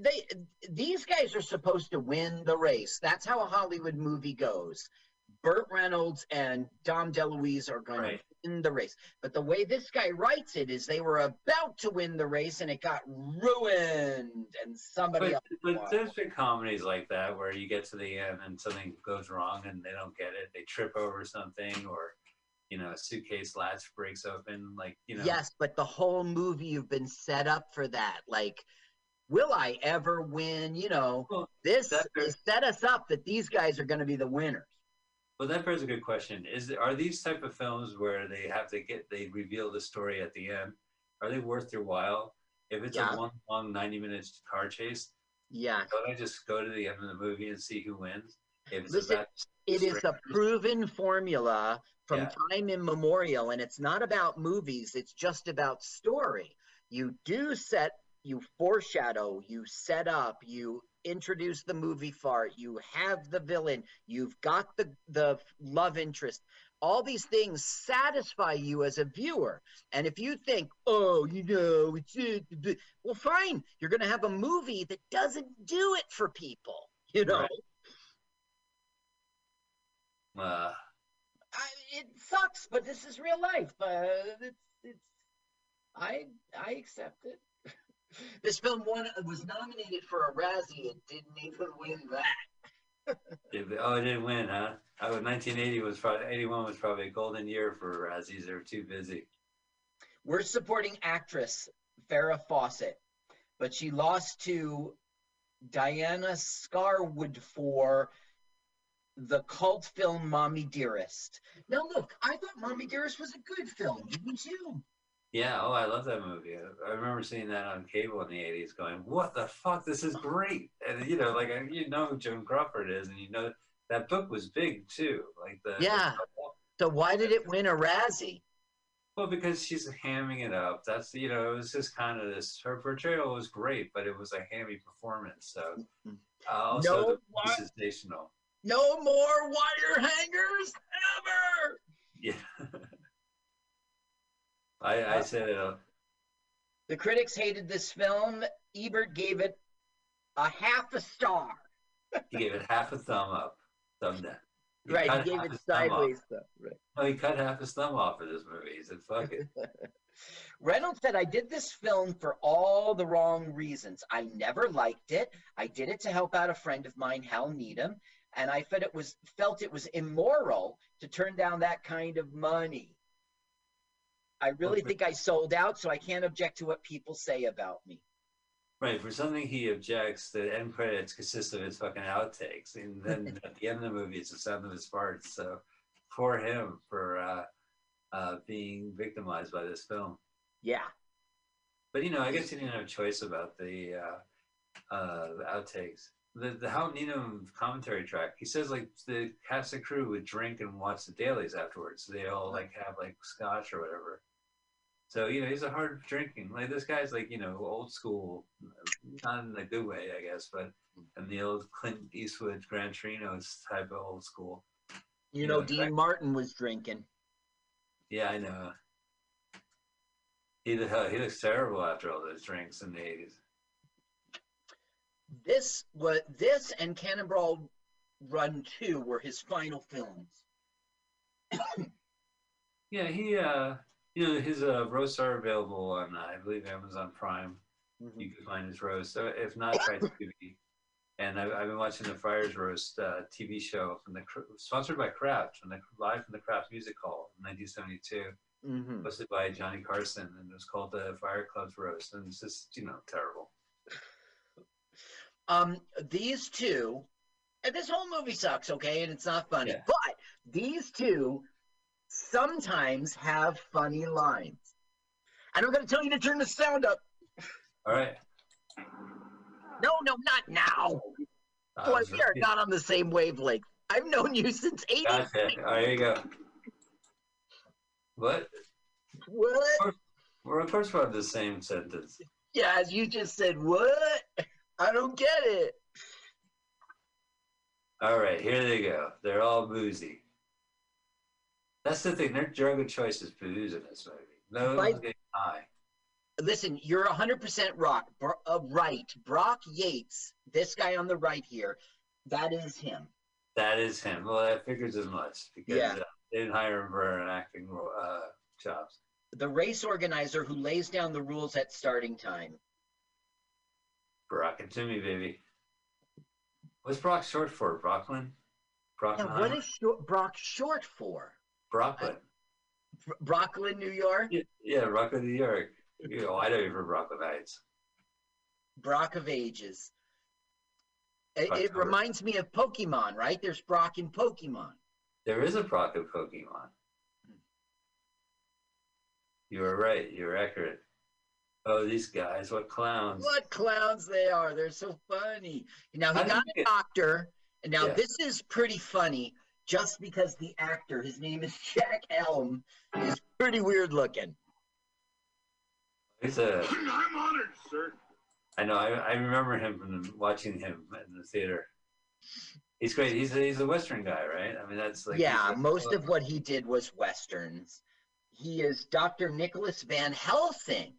They these guys are supposed to win the race. That's how a Hollywood movie goes. Burt Reynolds and Dom DeLuise are going Right. to win the race. But the way this guy writes it is they were about to win the race and it got ruined and somebody But, else but won. there's been comedies like that where you get to the end and something goes wrong and they don't get it. They trip over something, or you know, a suitcase latch breaks open. Like you know, Yes, but the whole movie you've been set up for that. Like, will I ever win? You know, Well, this set us up that these guys are going to be the winners. Well, that bears a good question. Is are these type of films where they have to get they reveal the story at the end? Are they worth your while? If it's Yeah. a one long ninety minutes car chase, Yeah. don't I just go to the end of the movie and see who wins? If it's Listen, It is a proven formula from Yeah. time immemorial, and it's not about movies, it's just about story. You do set, you foreshadow, you set up, you introduce the movie fart, you have the villain, you've got the, the love interest. All these things satisfy you as a viewer. And if you think, oh, you know, it's it, well, fine, you're going to have a movie that doesn't do it for people, you know? Right. uh, I, it sucks, but this is real life. Uh, it's, it's, I, I accept it. This film won, was nominated for a Razzie. It didn't even win that. Oh, it didn't win, huh? Oh, 1980 was probably 81 was probably a golden year for Razzies. They were too busy. We're supporting actress Farrah Fawcett, but she lost to Diana Scarwid for the cult film Mommie Dearest. Now, look, I thought Mommie Dearest was a good film. Didn't you? Yeah. Oh, I love that movie. I- remember seeing that on cable in the 80s, going, "What the fuck? This is great!" And you know, like you know who Joan Crawford is, and you know that book was big too. Like the Yeah. So why did it win a Razzie? Well, because she's hamming it up. That's you know, it was just kind of this. Her portrayal was great, but it was a hammy performance. So uh, also No, the sensational. No more wire hangers ever. Yeah. I I said it. uh, The critics hated this film. Ebert gave it a half a star. He gave it half a thumb up, thumb down. He right, he gave it his thumb off. sideways. Stuff. Right. No, he cut half his thumb off of this movie. He said, "Fuck it." Reynolds said, I did this film for all the wrong reasons. I never liked it. I did it to help out a friend of mine, Hal Needham, and I felt it was felt it was immoral to turn down that kind of money. I really think I sold out, so I can't object to what people say about me. Right, for something he objects, the end credits consist of his fucking outtakes, and then at the end of the movie, it's the sound of his farts. So, for him for uh, uh, being victimized by this film. Yeah. But you know, I guess he didn't have a choice about the uh, uh, the outtakes. The the Hal Needham commentary track. He says like the cast and crew would drink and watch the dailies afterwards. So they all like have like scotch or whatever. So you know he's a hard drinking. Like this guy's like you know old school, not in a good way I guess, but in the old Clint Eastwood Gran Torino's type of old school. You know, Yeah, Dean exactly. Martin was drinking. Yeah, I know. He he looks terrible after all those drinks in the eighties. This was this and Cannonball Run 2 were his final films. Yeah, he uh you know his uh roasts are available on uh, I believe Amazon Prime. You can find his roast. So if not, try TV. And I've, I've been watching the Friars Roast uh, TV show from the sponsored by Kraft, from the live from the Kraft Music Hall in 1972, Mhm. hosted by Johnny Carson, and it was called the Friars Club's Roast, and it's just you know terrible. Um, these two, and this whole movie sucks, okay, and it's not funny, Yeah. but these two sometimes have funny lines. And I'm going to tell you to turn the sound up. All right, No, no, not now. Uh, Boy, we are not on the same wavelength. I've known you since 80. Gotcha. All right, here you go. What? What? Well, of course, we're on the same sentence. Yeah, as you just said, what? I don't get it. All right, here they go. They're all boozy. That's the thing. Their drug of choice is in this movie. No Right. one's getting high. Listen, you're 100% rock, bro, uh, right. Brock Yates, this guy on the right here, that is him. That is him. Well, that figures as much because Yeah. uh, they didn't hire him for an acting uh, jobs. The race organizer who lays down the rules at starting time. Brock and Jimmy, baby. What's Brock short for? Brooklyn? Yeah, what is short, Brock short for? Brooklyn? Br- Brooklyn, New York? Yeah, yeah, Brooklyn, New York. You know, I know you for Brooklyn Heights. Brock of Ages. It, Brock it reminds me of Pokemon, right? There's Brock in Pokemon. There is a Brock of Pokemon. You were right. You were accurate. Oh, these guys, what clowns. What clowns they are. They're so funny. Now, he got a doctor. And now, Yeah. this is pretty funny just because the actor, his name is Jack Elam, is pretty weird looking. He's a, I'm honored, sir. I know, I, I remember him from watching him in the theater. He's great. He's a, he's a Western guy, right? I mean, that's like. yeah, he's- most of what he did was Westerns. He is Dr. Nicholas Van Helsing.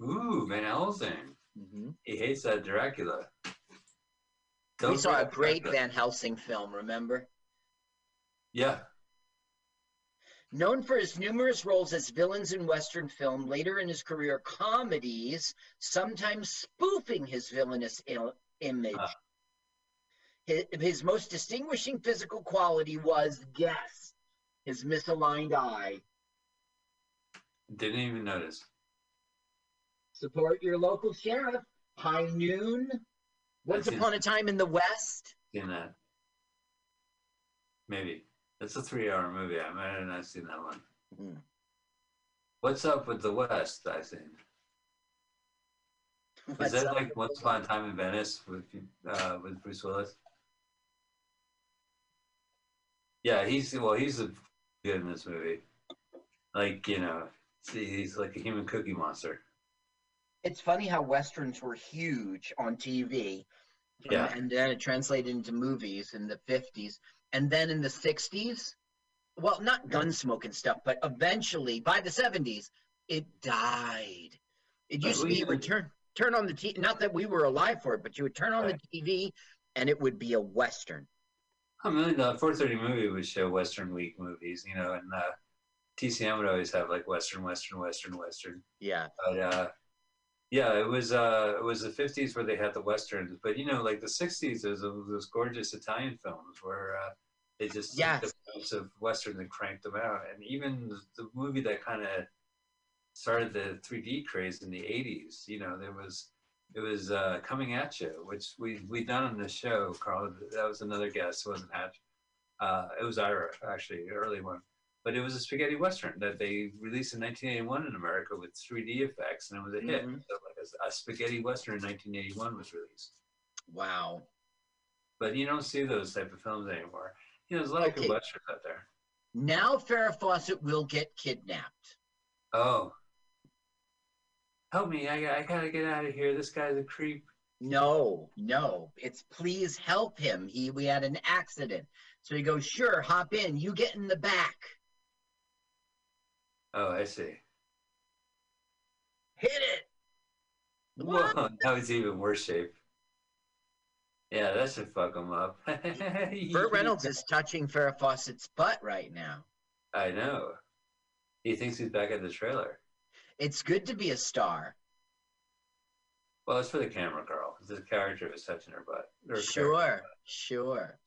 Ooh, Van Helsing. Mm-hmm. He hates that Dracula. we Don't saw a great Dracula. Van Helsing film, remember? Yeah. Known for his numerous roles as villains in Western film, later in his career, comedies, sometimes spoofing his villainous il- image. Ah. His, his most distinguishing physical quality was, guess, his misaligned eye. Didn't even notice. Support your local sheriff. High noon. Once upon a time in the West. Seen that. Maybe. It's a three hour movie. I might have not seen that one. Mhm. What's up with the West? I think. Is What's that like Once Upon a Time in Venice with uh, with Bruce Willis? Yeah, he's well, he's a, good in this movie. like you know, see, he's like a human cookie monster. It's funny how westerns were huge on TV, Yeah. and then it translated into movies in the fifties, and then in the sixties. Well, not gunsmoke and stuff, but eventually by the seventies, it died. It used to be you would turn turn on the TV. Not that we were alive for it, but you would turn on Right. the TV, and it would be a western. A million dollar 430 movie would show Western Week movies, you know, and uh, TCM would always have like Western, Western, Western, Western. Yeah. But uh, yeah, it was uh, it was the 50s where they had the westerns, but you know, like the 60s, there's those, those gorgeous Italian films where uh, they just Yes. took the films of westerns and cranked them out, and even the, movie that kind of started the 3D craze in the 80s, you know, there was. It was uh, coming at you, which we we done on the show, Carl. That was another guest, it wasn't Hatch. Uh, it was Ira, actually, early one. But it was a spaghetti western that they released in 1981 in America with 3D effects, and it was a hit. Mhm. So like a, a spaghetti western in 1981 was released. Wow. But you don't see those type of films anymore. You know, there's a lot of Okay. good westerns out there. Now Farrah Fawcett will get kidnapped. Oh, help me! I, I gotta get out of here. This guy's a creep. No, no. It's please help him. He we had an accident. So he goes, sure, hop in. You get in the back. Oh, I see. Hit it. What? Whoa, now he's even worse shape. Yeah, that should fuck him up. Burt Reynolds is touching Farrah Fawcett's butt right now. I know. He thinks he's back at the trailer. It's good to be a star. Well, it's for the camera girl. The character is touching her butt. Her. Sure, sure.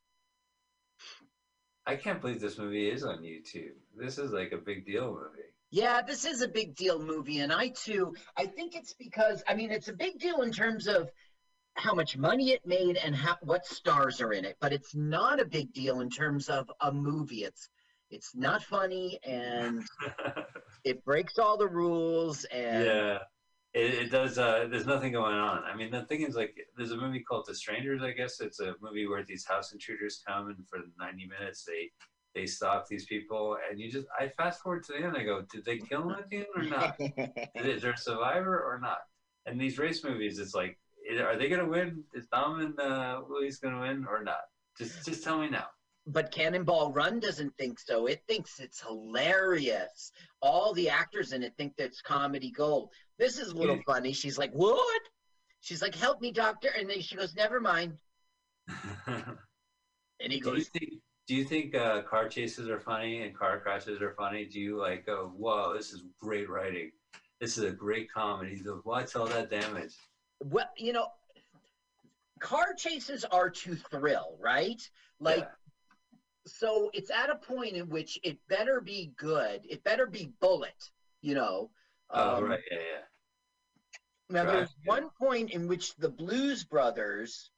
I can't believe this movie is on YouTube. This is like a big deal movie. Yeah, this is a big deal movie, and I too, I think it's because I mean it's a big deal in terms of how much money it made and how what stars are in it, but it's not a big deal in terms of a movie. It's it's not funny and it breaks all the rules and yeah. It, it does. Uh, there's nothing going on. I mean, the thing is, like, there's a movie called The Strangers. I guess it's a movie where these house intruders come and for 90 minutes they they stop these people, and you just I fast forward to the end. I go, did they kill him at the end or not? is there a survivor or not? And these race movies, it's like, are they gonna win? Is Dom and uh, Willie's gonna win or not? Just just tell me now. but Cannonball Run doesn't think so. It thinks it's hilarious. All the actors in it think that's comedy gold. This is a little funny. She's like, "What?" She's like, "Help me, doctor," and then she goes, "Never mind." And he do you goes, think do you think uh, car chases are funny and car crashes are funny? Do you like go, whoa, this is great writing. This is a great comedy. The, What's all that damage? "Well, you know, car chases are to thrill, right? Like." Yeah. So it's at a point in which it better be good. It better be bullet, you know. Oh Um, right, yeah, yeah. Now, Right, there's yeah. one point in which the Blues Brothers,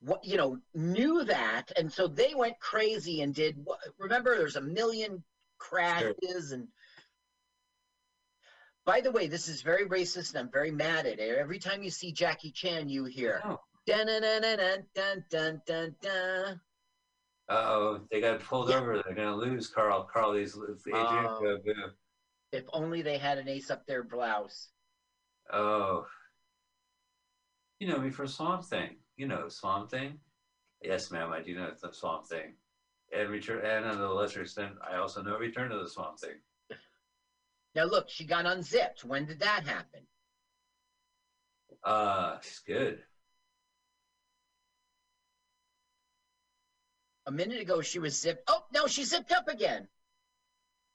what you know, knew that, and so they went crazy and did. Remember, there's a million crashes, and by the way, this is very racist and I'm very mad at it. Every time you see Jackie Chan, you hear. Oh. Dun, dun, dun, dun, dun, dun, dun, oh, they got pulled yeah. over. They're going to lose Carl. Carl, these um, If only they had an ace up their blouse. Oh. You know me for Swamp Thing. You know Swamp Thing? Yes, ma'am, I do know the Swamp Thing. And, return, and on the lesser extent, I also know Return to the Swamp Thing. Now look, she got unzipped. When did that happen? Uh she's good. A minute ago, she was zipped. Oh, no, she zipped up again.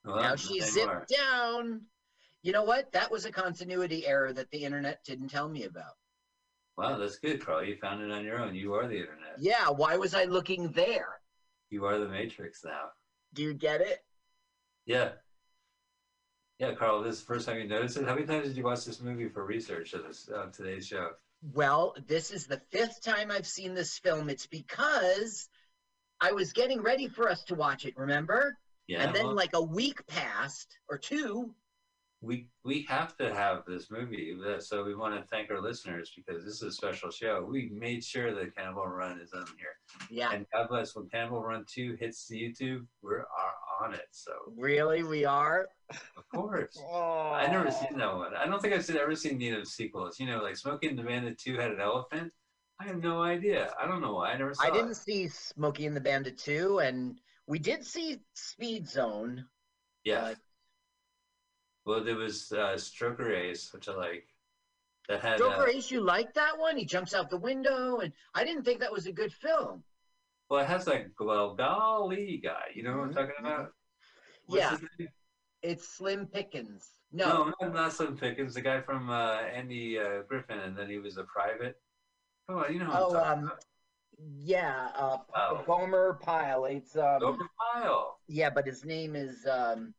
Well, now she's zipped down. You know what? That was a continuity error that the internet didn't tell me about. Wow, that's good, Carl. You found it on your own. You are the internet. Yeah, why was I looking there? You are the Matrix now. Do you get it? Yeah. Yeah, Carl, this is the first time you noticed it. How many times did you watch this movie for research of this on today's show? Well, this is the fifth time I've seen this film. It's because I was getting ready for us to watch it, remember? Yeah. and then, well, like, a week passed or two. we we have to have this movie, so we want to thank our listeners because this is a special show. We made sure that Cannibal Run is on here, Yeah. and God bless when Cannibal Run Two hits the YouTube, we're are on it. So Really, we are. of course. Oh, I never seen that one. I don't think I've seen, ever seen any of the sequels. You know, like Smokey and the Bandit 2 had an elephant. I have no idea. I don't know why. I never saw I didn't it. see Smokey and the Bandit 2, and we did see Speed Zone. Yeah. uh, well, there was uh, Stroker Ace, which I like. That had. Joker Uh, Ace, you like that one? He jumps out the window, and I didn't think that was a good film. Well, it has that golly guy. You know what I'm Mhm, talking about? What's Yeah. It's Slim Pickens. No, No, not, not Slim Pickens. The guy from uh, Andy uh, Griffith, and then he was a private. Oh, you know. Oh, I'm talking um, about. yeah, uh, Oh. Gomer Pyle. It's um, Open File. yeah, but his name is um.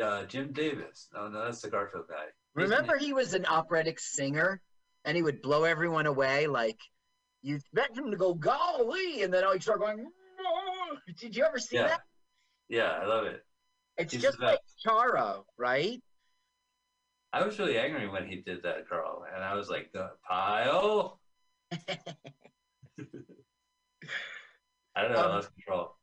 Uh, Jim Davis. No, no, that's the Garfield guy. Remember, he was an operatic singer, and he would blow everyone away. Like you expect him to go golly, and then all he start going. "No." Did you ever see Yeah. that? Yeah, I love it. It's He's just like Charo, right? I was really angry when he did that, Carl, and I was like, "The pile." I don't know. Um, I lost control.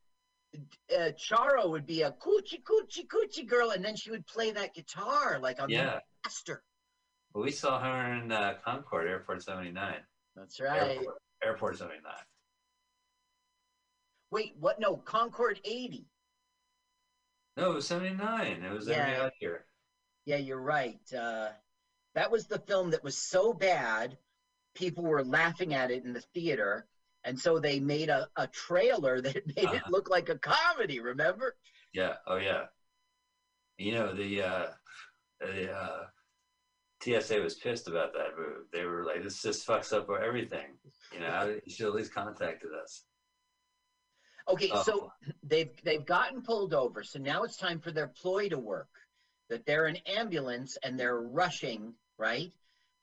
uh, Charo would be a coochie coochie coochie girl, and then she would play that guitar like on Yeah. the master. Well, we saw her in uh, Concorde Airport 79. That's right. Airport, Airport 79. Wait, what? No, Concorde 80. No, it was 79. It was every Yeah. odd year. Yeah, you're right. Uh, that was the film that was so bad, people were laughing at it in the theater, and so they made a, a trailer that made it Uh-huh. look like a comedy. Remember? Yeah. Oh, yeah. You know, the, uh, the uh, TSA was pissed about that move. They were like, this just fucks up everything. You know, you should at least contacted us. Okay, Oh. so they've they've gotten pulled over. So now it's time for their ploy to work. That they're an ambulance and they're rushing, right?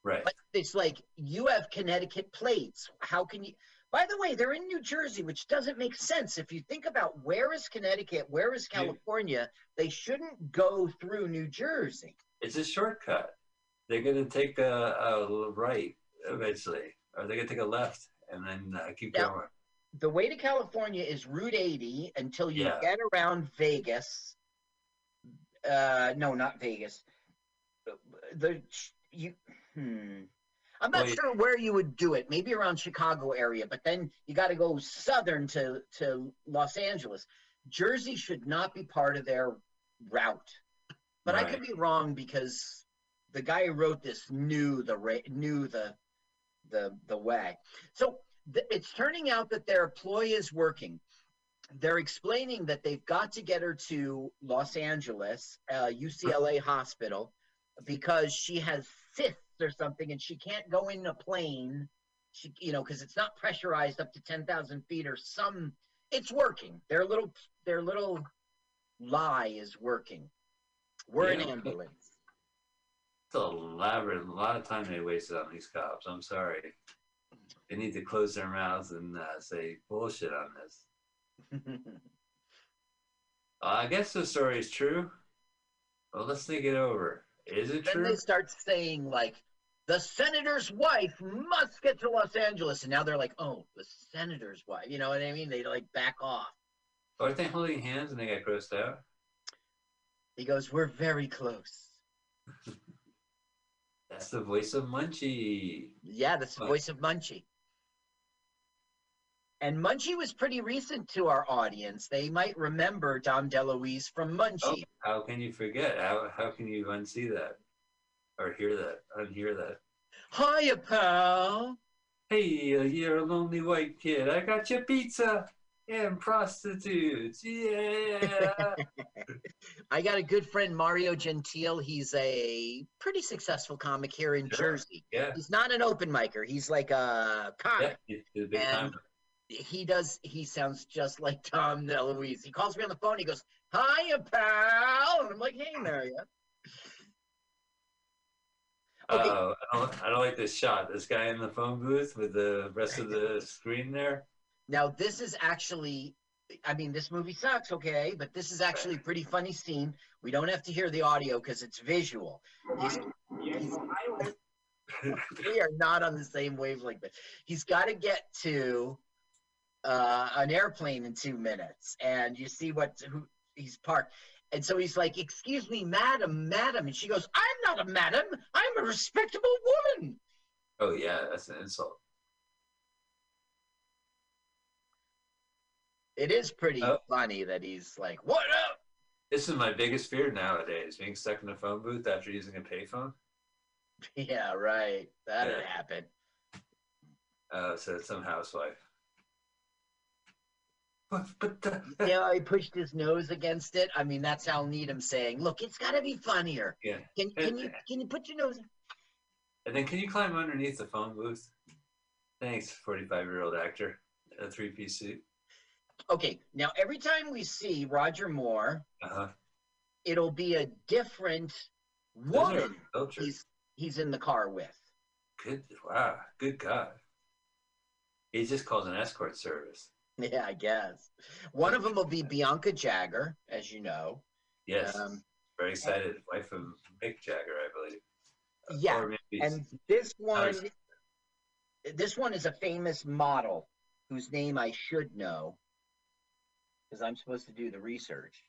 Right. But it's like you have Connecticut plates. How can you? By the way, they're in New Jersey, which doesn't make sense. If you think about where is Connecticut, where is. California, they shouldn't go through New Jersey. It's a shortcut. They're going to take a, a right eventually, or they're going to take a left and then uh, keep going. The way to California is Route 80 until you Yeah. get around Vegas. Uh, no, not Vegas. The you. Hmm. I'm not Well, sure where you would do it. Maybe around Chicago area, but then you got to go southern to to Los Angeles. Jersey should not be part of their route, but I could be wrong because the guy who wrote this knew the knew the the the way. So th- it's turning out that their ploy is working. They're explaining that they've got to get her to Los Angeles, uh, UCLA hospital, because she has cysts or something, and she can't go in a plane. She, you know, because it's not pressurized up to ten thousand feet or some. It's working. Their little, their little lie is working. We're an ambulance. It's elaborate. A lot of time they wasted on these cops. I'm sorry. They need to close their mouths and uh, say bullshit on this. Uh, I guess the story is true. Well, let's think it over. Is it then true? Then they start saying like the senator's wife must get to los angeles and now they're like oh the senator's wife you know what i mean they like back off Aren't they holding hands and they got grossed out? he goes we're very close That's the voice of Munchie. yeah that's the voice of munchie and munchie was pretty recent to our audience they might remember dom deluise from Oh, munchie how can you forget? How, how can you unsee that? Or hear that? Unhear that? hiya pal Hey, you're a lonely white kid. I got your pizza and prostitutes. Yeah. i got a good friend mario gentile he's a pretty successful comic here in Sure. jersey yeah. he's not an open micer he's like a comic Yeah. He's a And- time. he does he sounds just like Dom DeLuise. He calls me on the phone, he goes, Hiya pal. And I'm like, hey Mario. Uh, okay. Oh, I don't, I don't like this shot. This guy in the phone booth with the rest of the screen there. Now this is actually I mean, this movie sucks, okay, but this is actually a pretty funny scene. We don't have to hear the audio because it's visual. He's, he's, we are not on the same wavelength. But he's got to get to uh, an airplane in two minutes, and you see what who he's parked. And so he's like, "Excuse me, madam, madam," and she goes, "I'm not a madam. I'm a respectable woman." Oh yeah, that's an insult. It is pretty Oh. funny that he's like, "What up?" This is my biggest fear nowadays: being stuck in a phone booth after using a payphone. Yeah, right. That'd Yeah. happen. Uh, said some housewife. But but the, Yeah, he pushed his nose against it. I mean, that's Hal Needham saying, "Look, it's got to be funnier. yeah. Can can you can you put your nose?" And then can you climb underneath the phone booth? Thanks, forty-five-year-old actor, a three-piece suit. Okay, now every time we see Roger Moore, Uh-huh. it'll be a different woman he's he's in the car with. Good. Wow. Good God. He just calls an escort service. Yeah, I guess. One of them will be Bianca Jagger, as you know. Yes. Um, Very excited. Wife of Mick Jagger, I believe. Uh, Yeah, And this one, this one is a famous model whose name I should know because I'm supposed to do the research.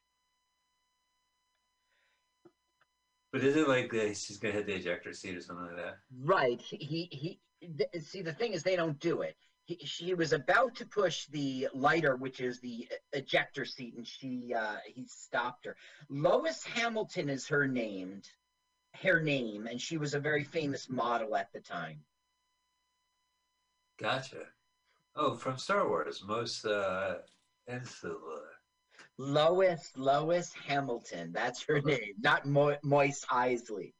But is it like uh, she's gonna hit the ejector seat or something like that? Right. He he. th- see, the thing is, they don't do it. He, she was about to push the lighter, which is the ejector seat, and she uh, he stopped her. Lois Hamilton is her named, her name, and she was a very famous model at the time. Gotcha. Oh, from Star Wars, most uh, Insula. Lois Lois Hamilton. That's her name, not Mo- Mos Eisley,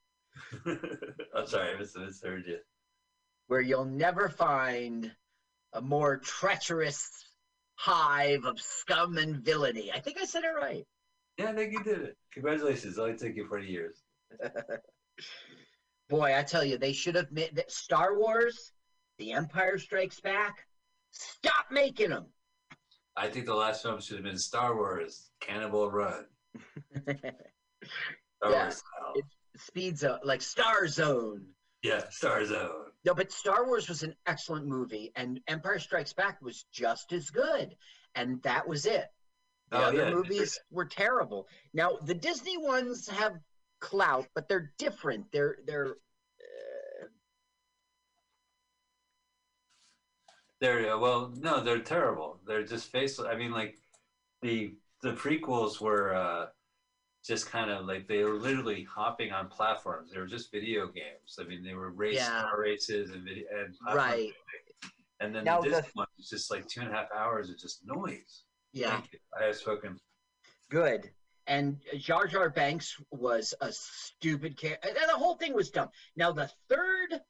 I'm sorry, I mis- misheard you. where you'll never find a more treacherous hive of scum and villainy. I think I said it right. Yeah, I think you did it. Congratulations. It only took you 40 years. Boy, I tell you, they should have made that Star Wars, The Empire Strikes Back. Stop making them. I think the last film should have been Star Wars Cannibal Run. Star Yeah, Wars style. it's- Speed Zone, like Star Zone. Yeah, Star Zone. No, but Star Wars was an excellent movie, and Empire Strikes Back was just as good, and that was it. The Oh, other yeah, movies were terrible. Now the Disney ones have clout, but they're different. They're they're uh, They're uh, well, no, they're terrible. They're just faceless. I mean, like the the prequels were uh, just kind of like they were literally hopping on platforms. They were just video games. I mean, they were race Yeah. car races and video and Right. And then Now the Disney one was just like two and a half hours of just noise. yeah. I have spoken. good. And Jar Jar Binks was a stupid character. The whole thing was dumb. Now, the third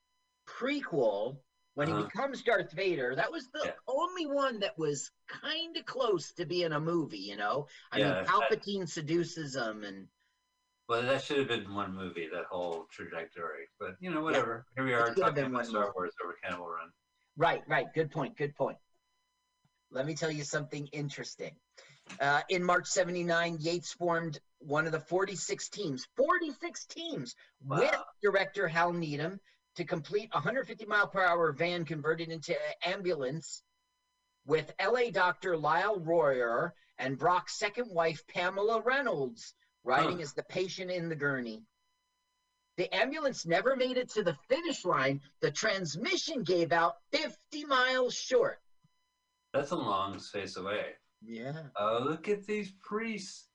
prequel, when he Uh-huh. becomes Darth Vader, that was the Yeah. only one that was kind of close to being a movie, you know? I Yeah, mean, Palpatine seduces him, and Well, that should have been one movie, that whole trajectory. But you know, whatever. Here we are talking about Star movie. Wars over Cannibal Run. right, right. Good point. Good point. Let me tell you something interesting. Uh, in March 79, Yates formed one of the 46 teams, 46 teams with director Hal Needham to complete a 150 mile per hour van converted into an ambulance with LA doctor Lyle Royer and Brock's second wife Pamela Reynolds riding Huh. as the patient in the gurney. The ambulance never made it to the finish line. The transmission gave out 50 miles short. That's a long space away. Yeah. Oh, look at these priests.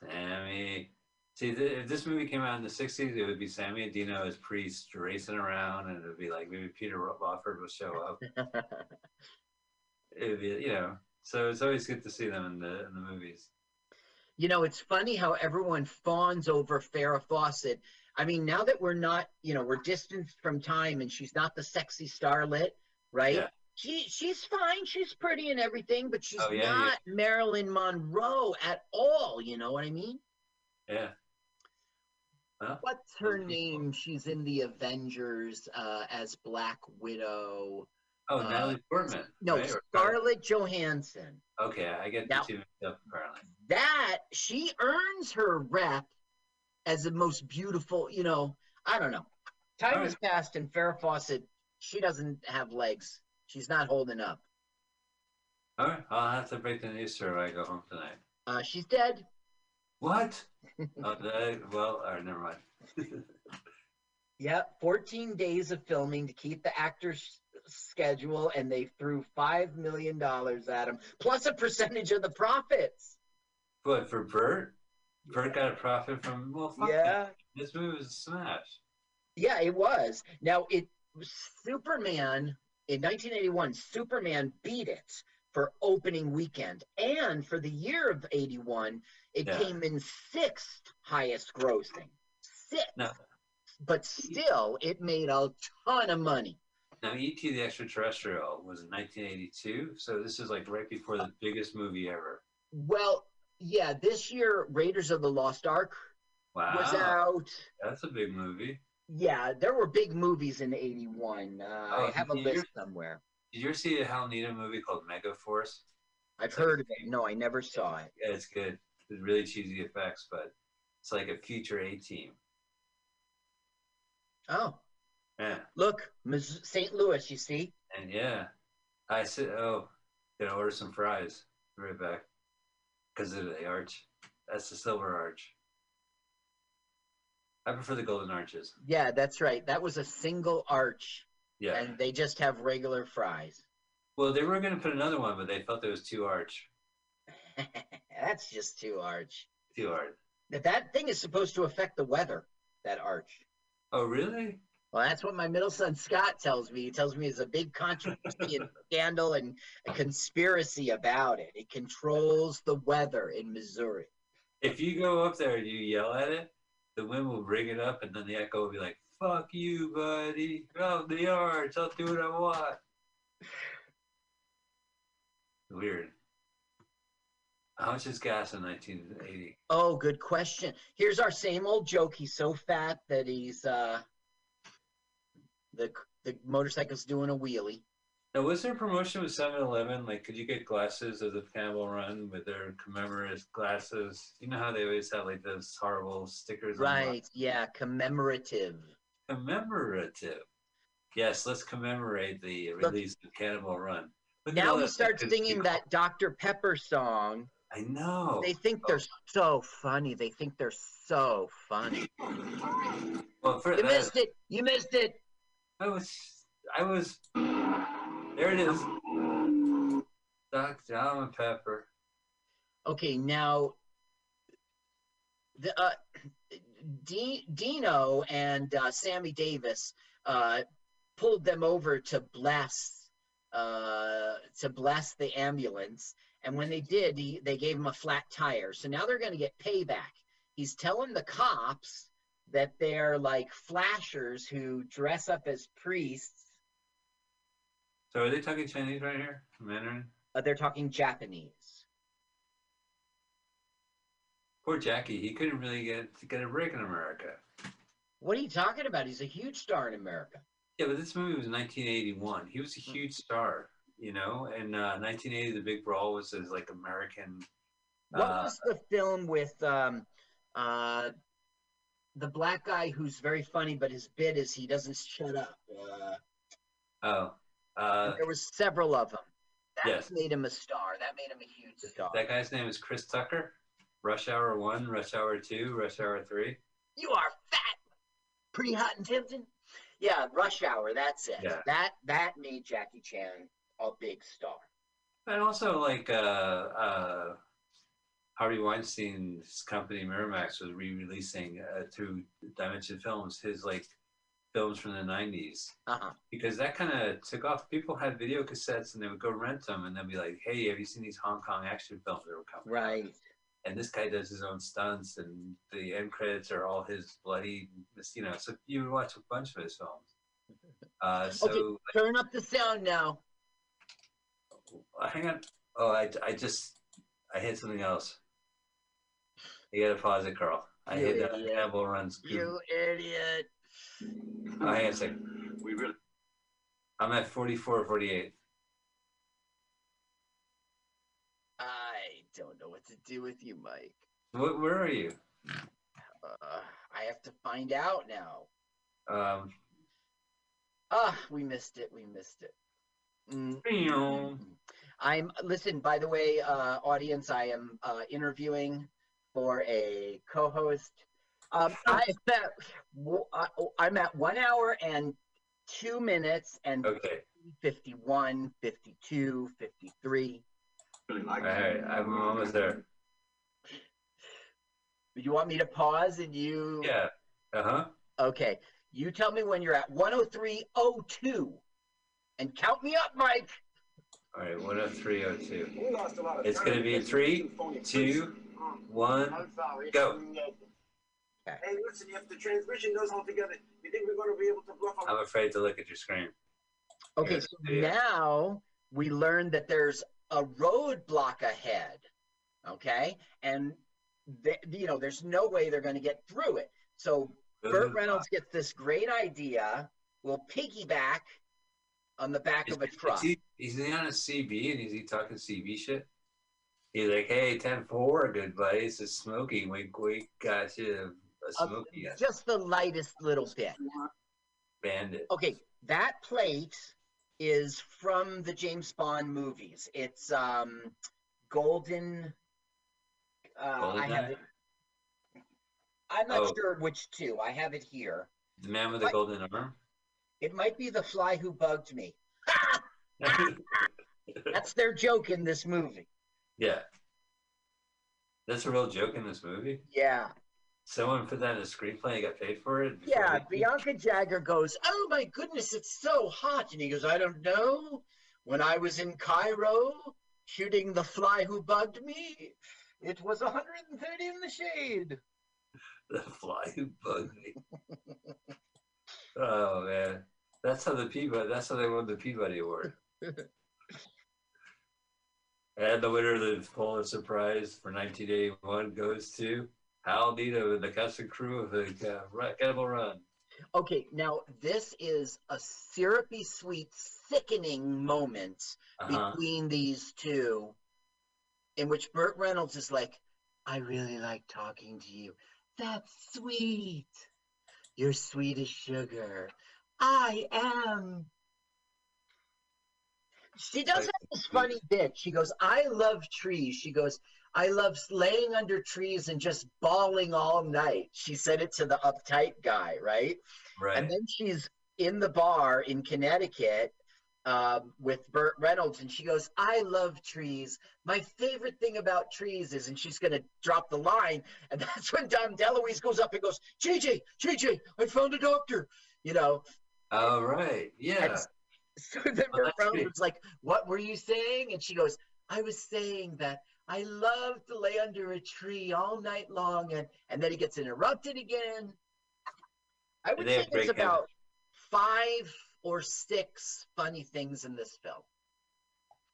Sammy. See, th- if this movie came out in the 60s, it would be Sammy and Dino as priests racing around, and it would be like maybe Peter Lawford will show up. It would be, you know. So it's always good to see them in the in the movies. You know, it's funny how everyone fawns over Farrah Fawcett. I mean, now that we're not, you know, we're distanced from time and she's not the sexy starlet, right? Yeah. She she's fine, she's pretty and everything, but she's Oh, yeah, yeah. not Marilyn Monroe at all, you know what I mean? Yeah. Well, What's her name? She's in the Avengers uh, as Black Widow. oh, Uh, Natalie Portman. No, right? Scarlett Johansson. Okay, I get Now- the two mixed up apparently. that she earns her rep as the most beautiful, you know, I don't know. Time All has passed and Farrah Fawcett, she doesn't have legs. She's not holding up. All right, I'll have to break the news to her when I go home tonight. Uh, she's dead. What? Oh, well, all right, never mind. Yep, 14 days of filming to keep the actors schedule, and they threw five million dollars at him, plus a percentage of the profits. what for Burt? Burt got a profit from well, fuck Yeah. it. This movie was a smash. Yeah, it was. Now it Superman in 1981. Superman beat it for opening weekend, and for the year of 81, it Yeah. came in sixth highest grossing. Sixth. No. But still, it made a ton of money. Now, E.T. the Extraterrestrial was in 1982, so this is like right before the biggest movie ever. Well, yeah, this year Raiders of the Lost Ark Wow, was out. that's a big movie. Yeah, there were big movies in 81. Uh, Oh, I have a list somewhere. Did you ever see a Hal Needham movie called Mega Force? I've heard of it. No, I never saw it. Yeah, it's good. It's really cheesy effects, but it's like a future A team. Oh, Yeah, look, St. Louis, you see? and yeah, I said, oh, gonna order some fries. Be Right back, because of the arch. That's the silver arch. I prefer the golden arches. Yeah, that's right. That was a single arch, Yeah. and they just have regular fries. well, they were gonna put another one, but they felt there was too arch, that's just too arch. too hard. That that thing is supposed to affect the weather. That arch. Oh, really? Well, that's what my middle son Scott tells me. He tells me there's a big controversy and scandal and a conspiracy about it. It controls the weather in Missouri. If you go up there and you yell at it, the wind will bring it up, and then the echo will be like, "Fuck you, buddy! Go the arch. I'll do what I want." Weird. How much is gas in 1980? Oh, good question. Here's our same old joke. He's so fat that he's uh the the motorcycle's doing a wheelie. Now, was there a promotion with 7-Eleven? Like, could you get glasses of the Cannonball Run with their commemorative glasses? You know how they always have like those horrible stickers. on the Right. Yeah, commemorative. Commemorative. Yes, let's commemorate the Look- release of Cannonball Run. Look Now we start singing people. that Dr. Pepper song. I know. They think they're so funny. They think they're so funny. well, for You missed it. You missed it. I was, I was. There it is. Dr. Almond Pepper. Okay, now the uh, D- Dino and uh, Sammy Davis uh, pulled them over to bless uh, to bless the ambulance, and when they did, he, they gave him a flat tire. So now they're going to get payback. He's telling the cops that they're like flashers who dress up as priests. So are they talking Chinese right here? Mandarin? Uh, they're talking Japanese. Poor Jackie. He couldn't really get get a break in America. What are you talking about? He's a huge star in America. Yeah, but this movie was 1981. He was a Hmm. huge star, you know. And uh, 1980, The Big Brawl was his like American. What uh, was the film with um, uh, the black guy who's very funny, but his bit is he doesn't shut up? Uh, Oh, uh, there was several of them. That Yes. made him a star. That made him a huge star. that guy's name is Chris Tucker. Rush Hour One, Rush Hour Two, Rush Hour Three. You are fat, pretty hot and tempting. Yeah, Rush Hour. That's it. Yeah. That that made Jackie Chan a big star. And also, like, uh, uh, Harvey Weinstein's company Miramax was re-releasing uh, through Dimension Films his like films from the '90s Uh huh. because that kind of took off. People had video cassettes and they would go rent them and they'd be like, "Hey, have you seen these Hong Kong action films that were coming?" out?" And this guy does his own stunts, and the end credits are all his bloody, you know. So you would watch a bunch of his films. Uh, so Okay. Turn up the sound now. Hang on. Oh, I, I just I hit something else. You gotta pause it, Carl. I You hit that idiot. Campbell runs. You idiot. Oh, hang on a second. We really. I'm at 44 48. I don't know what to do with you, Mike. What, where are you? Uh, I have to find out now. Um, Ah, we missed it. We missed it. Mm. meow. I'm listen. By the way, uh, audience, I am uh, interviewing for a co-host. Um, I'm at w- I- I'm at one hour and two minutes and Okay. 51, 52, 53. Really like All right. I'm almost there. You want me to pause and you? Yeah. Uh huh. Okay. You tell me when you're at 103.02 and count me up, Mike. All right. One oh three oh two. We lost a lot of It's gonna be because three, we phony two, one. I'm sorry. go. Okay. Hey, listen, if the transmission goes all together, you think we're going to be able to bluff I'm afraid to look at your screen. Okay, Yes, so now we learned that there's a roadblock ahead. Okay, and th- you know there's no way they're going to get through it. So Burt Reynolds gets this great idea. We'll piggyback on the back Is, of a is truck. he, is he on a CB and is he talking CB shit? He's like, hey, 10 4, good buddy. It's a smoky. Wink, wink. Got you a Uh, smoky a just the lightest little bit. bandit. Okay, that plate is from the James Bond movies. It's um golden. Uh, I have it, I'm not Oh. sure which two. I have it here. The man with the golden arm? It might be the fly who bugged me. That's their joke in this movie. yeah. That's a real joke in this movie? Yeah. Someone put that in a screenplay and got paid for it? Yeah. Bianca Jagger goes, Oh my goodness, it's so hot. And he goes, I don't know. When I was in Cairo shooting the fly who bugged me, it was 130 in the shade. The fly who bugged me. oh, man. That's how the Peabody, that's how they won the Peabody Award. And the winner of the Pulitzer Prize for 1981 goes to Hal Needham and the cast and crew of the uh, Cannonball Run. Okay, now this is a syrupy sweet, sickening moment Uh-huh. between these two in which Burt Reynolds is like, I really like talking to you. That's sweet. You're sweet as sugar. I am. She does have this funny bit. She goes, I love trees. She goes, I love laying under trees and just bawling all night. She said it to the uptight guy, right? Right. And then she's in the bar in Connecticut um, with Burt Reynolds, and she goes, "I love trees. My favorite thing about trees is," and she's gonna drop the line, and that's when Dom DeLuise goes up and goes, "JJ, JJ, I found a doctor," you know. All right. Yeah. And so then Burt Reynolds was like, "What were you saying?" And she goes, "I was saying that." I love to lay under a tree all night long, and and then he gets interrupted again. I would say there's about five or six funny things in this film.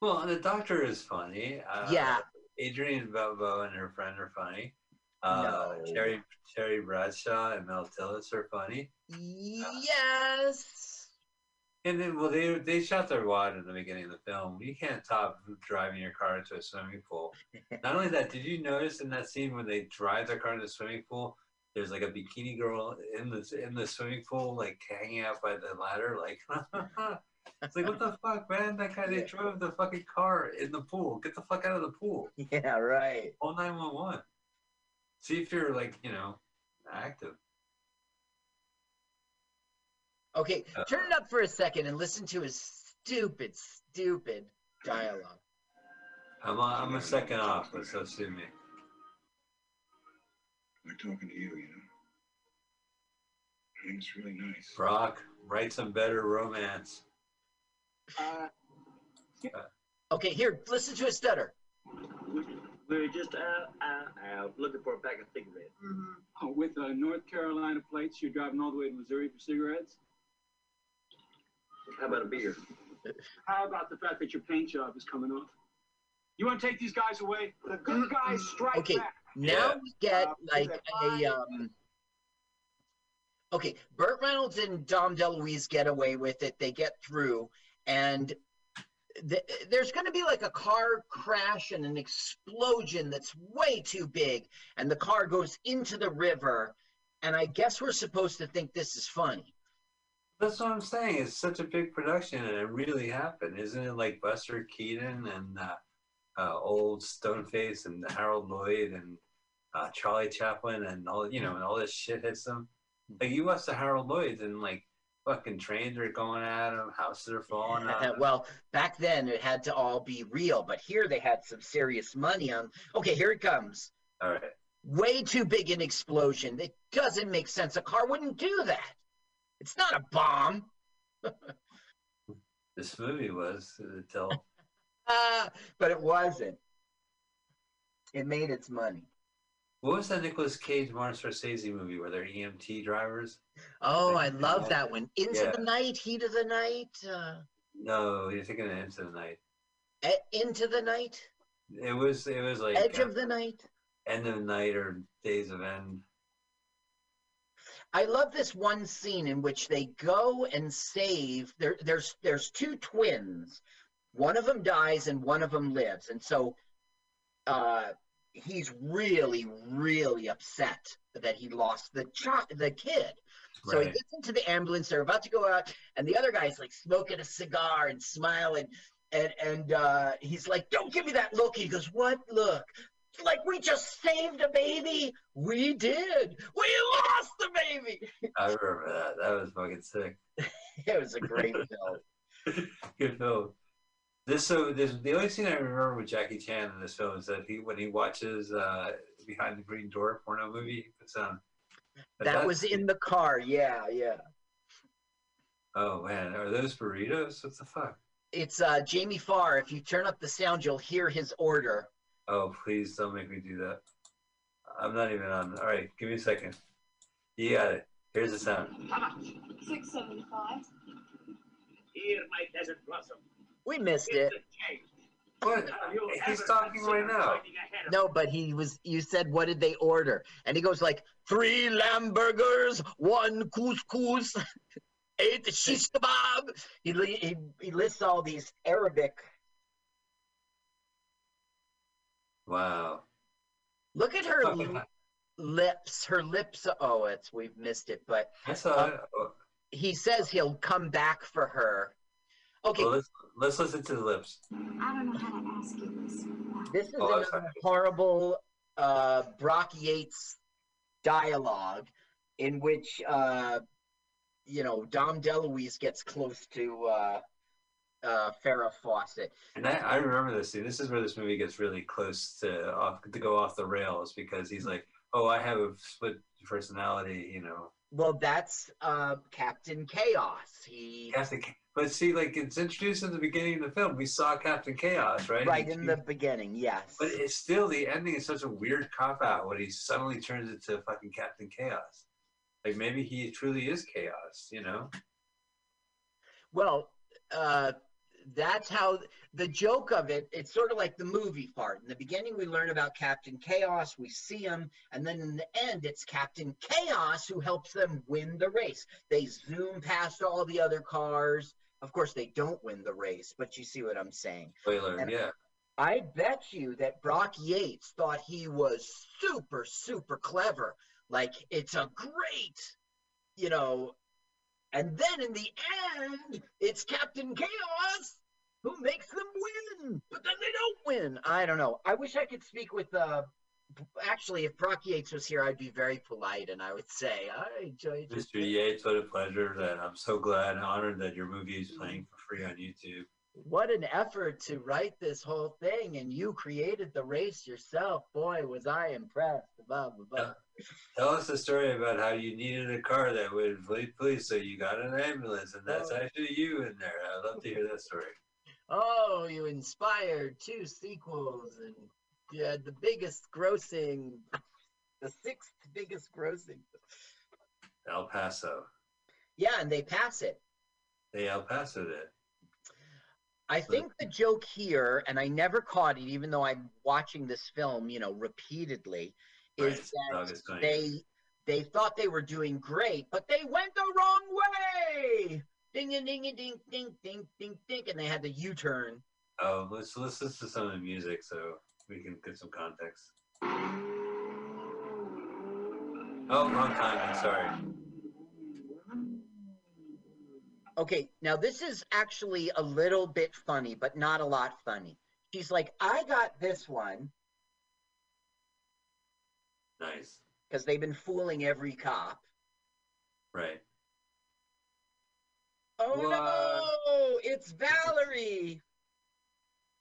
Well, the doctor is funny. Uh, Yeah. Adrienne Barbeau and her friend are funny. Uh, No. Terry Terry Bradshaw and Mel Tillis are funny. Yes. And then, well, they they shot their wad in the beginning of the film. You can't top driving your car into a swimming pool. Not only that, did you notice in that scene when they drive their car into the swimming pool, there's like a bikini girl in the in the swimming pool, like hanging out by the ladder, like. it's like what the fuck, man? That guy they drove the fucking car in the pool. Get the fuck out of the pool. Yeah, right. Call nine one one. See if you're like you know active. Okay, turn it up for a second and listen to his stupid, stupid dialogue. I'm a, I'm a second off, but so sue me. Like talking to you, you know. I think it's really nice. Brock, write some better romance. Uh, Okay, here, listen to his stutter. we're just out, out, out looking for a pack of cigarettes. Oh, with uh, North Carolina plates, you're driving all the way to Missouri for cigarettes? How about a beer? How about the fact that your paint job is coming off? You want to take these guys away? The good guys strike Okay, back. now Yeah. we get Uh, like is a um. Okay, Burt Reynolds and Dom DeLuise get away with it. They get through, and th- there's going to be like a car crash and an explosion that's way too big, and the car goes into the river. And I guess we're supposed to think this is funny. That's what I'm saying. It's such a big production, and it really happened, isn't it? Like Buster Keaton and uh, uh, old Stoneface and Harold Lloyd and uh, Charlie Chaplin and all you know, and all this shit hits them. Like you watch the Harold Lloyds and like fucking trains are going at them, houses are falling them. well, back then it had to all be real, but here they had some serious money on. Okay, here it comes. All right. Way too big an explosion. It doesn't make sense. A car wouldn't do that. It's not a bomb. This movie was until Ah, but it wasn't. It made its money. what was that Nicolas Cage Martin Scorsese movie where they're EMT drivers? Oh, I love yeah. that one. Into Yeah. the night, heat of the night, uh, No, you're thinking of Into the Night. Into the night, It was it was like edge uh, of the night. End of the Night or Days of End. I love this one scene in which they go and save. There, there's there's two twins. One of them dies and one of them lives, and so uh, he's really, really upset that he lost the child, the kid. So he gets into the ambulance. They're about to go out, and the other guy's like smoking a cigar and smiling, and and uh, he's like, "Don't give me that look." He goes, "What look?" Like we just saved a baby. We did. We lost the baby. I remember that. That was fucking sick. It was a great film. Good film. This so this the only scene I remember with Jackie Chan in this film is that he when he watches uh Behind the Green Door porno movie, he puts on. That was in the car. Yeah, yeah. Oh man, are those burritos? What the fuck? It's uh, Jamie Farr. If you turn up the sound, you'll hear his order. Oh please don't make me do that. I'm not even on. All right, give me a second. You got it. Here's the sound. How much? Six seventy-five. Here, my desert blossom. We missed Here's it. the. What? He's talking right now. finding a head of- No, but he was. You said, what did they order? And he goes like, three lamb burgers, one couscous, eight shish kebab. He, he he lists all these Arabic. Wow. Look at her li- lips. Her lips. Oh, it's we've missed it. But I saw. Oh, he says he'll come back for her. Okay, Well, let's let's listen to the lips. I don't know how to ask you this. This is Oh, another horrible uh, Brock Yates dialogue in which, uh, you know, Dom DeLuise gets close to uh, uh, Farrah Fawcett. And I, I remember this scene. This is where this movie gets really close to off to go off the rails because he's like, "Oh, I have a split personality," you know. Well, that's uh, Captain Chaos. He Captain, but see, like it's introduced in the beginning of the film. We saw Captain Chaos, right? right in the beginning, yes. But it's still the ending is such a weird cop out when he suddenly turns into fucking Captain Chaos. Like maybe he truly is chaos, you know? Well, uh, that's how the joke of it. It's sort of like the movie part. In the beginning, we learn about Captain Chaos. We see him, and then in the end, it's Captain Chaos who helps them win the race. They zoom past all the other cars. Of course, they don't win the race, but you see what I'm saying. Spoiler, And- yeah. I bet you that Brock Yates thought he was super, super clever. Like, it's a great, you know. And then in the end, it's Captain Chaos who makes them win. But then they don't win. I don't know. I wish I could speak with, uh, actually, if Brock Yates was here, I'd be very polite and I would say, I enjoyed Mr. Yates, what a pleasure. That I'm so glad and honored that your movie is playing for free on YouTube. What an effort to write this whole thing and you created the race yourself boy was i impressed blah blah blah Tell us the story about how you needed a car that would fleet police, so you got an ambulance, and that's Oh. actually you in there. I'd love to hear that story. oh you inspired two sequels and you had the biggest grossing the sixth biggest grossing El Paso. yeah and they pass it They El Paso did. I think the joke here, and I never caught it, even though I'm watching this film, you know, repeatedly, Right, is it's that August 20th. they they thought they were doing great, but they went the wrong way. Ding a ding a ding ding ding ding ding, and they had the U-turn. Oh, let's let's listen to some of the music so we can get some context. Oh, wrong timing. Sorry. Okay, now this is actually a little bit funny, but not a lot funny. She's like, I got this one Nice. because they've been fooling every cop. Right. Oh What? no, it's Valerie.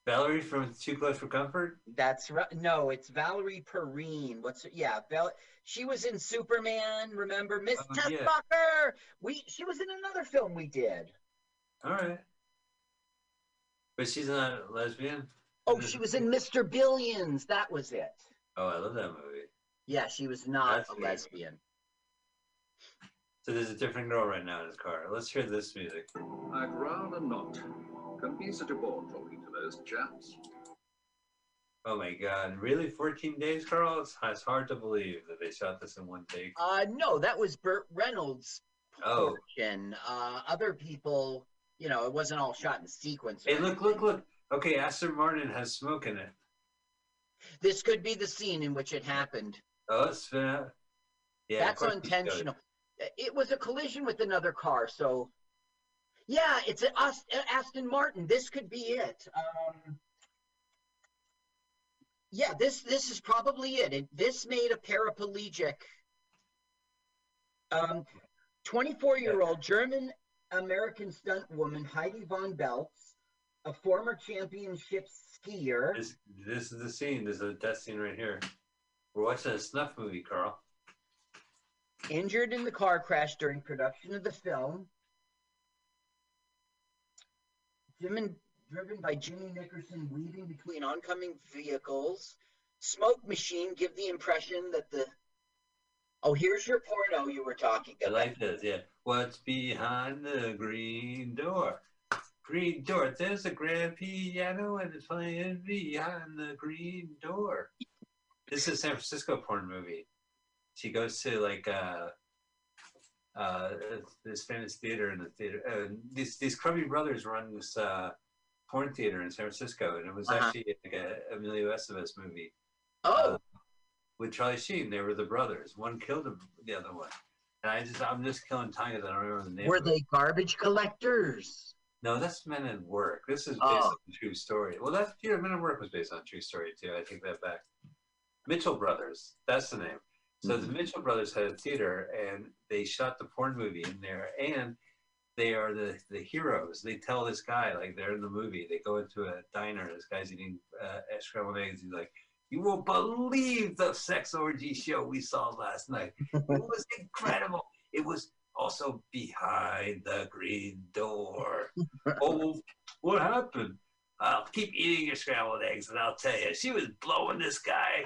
Valerie from Too Close for Comfort? That's right. No, it's Valerie Perrine. What's her? Yeah, Val- she was in Superman. Remember, Miss Oh, yeah. We she was in another film we did. All right. But she's not a lesbian? Oh, she was in Mr. Billions. That was it. Oh, I love that movie. Yeah, she was not That's a weird. lesbian. So there's a different girl right now in his car. Let's hear this music. I'd rather not. Can be such a bore talking to those chaps. Oh my god. Really? 14 days, Carl? It's, it's hard to believe that they shot this in one take. Uh, no, that was Burt Reynolds' Oh. portion. Uh, other people, you know, it wasn't all shot in sequence. or Hey, look, look, look. Okay, Aston Martin has smoke in it. This could be the scene in which it happened. Oh, it's uh, yeah. That's of course he showed it. unintentional. It was a collision with another car, so yeah, it's an Aston Martin. This could be it. Um, yeah, this this is probably it. it this made a paraplegic, um, 24-year-old German American stunt woman Heidi von Beltz, a former championship skier. This, this is the scene. This is the death scene right here. We're watching a snuff movie, Carl. injured in the car crash during production of the film. Driven, driven by Jimmy Nickerson weaving between oncoming vehicles. Smoke machine give the impression that the. Oh, here's your porno you were talking I about. like this, yeah. What's behind the green door? Green door. There's a grand piano and it's playing behind the green door. This is a San Francisco porn movie. She goes to like uh uh this famous theater in the theater. Uh, these these Crummy brothers run this uh porn theater in San Francisco, and it was Uh-huh. actually like a Emilio Estevez movie Oh, with Charlie Sheen. They were the brothers. One killed the, the other one. And I just I'm just killing time because I don't remember the name. were they garbage collectors? No, that's Men at Work. This is based Oh. on a true story. Well, that yeah, Men at Work was based on a true story too. I take that back. Mitchell Brothers. That's the name. So the Mitchell Brothers had a theater, and they shot the porn movie in there, and they are the the heroes. They tell this guy like they're in the movie. They go into a diner. This guy's eating uh, scrambled eggs. He's like, "You won't believe the sex orgy show we saw last night. It was incredible. It was also behind the green door. oh, what happened? I'll keep eating your scrambled eggs, and I'll tell you, she was blowing this guy.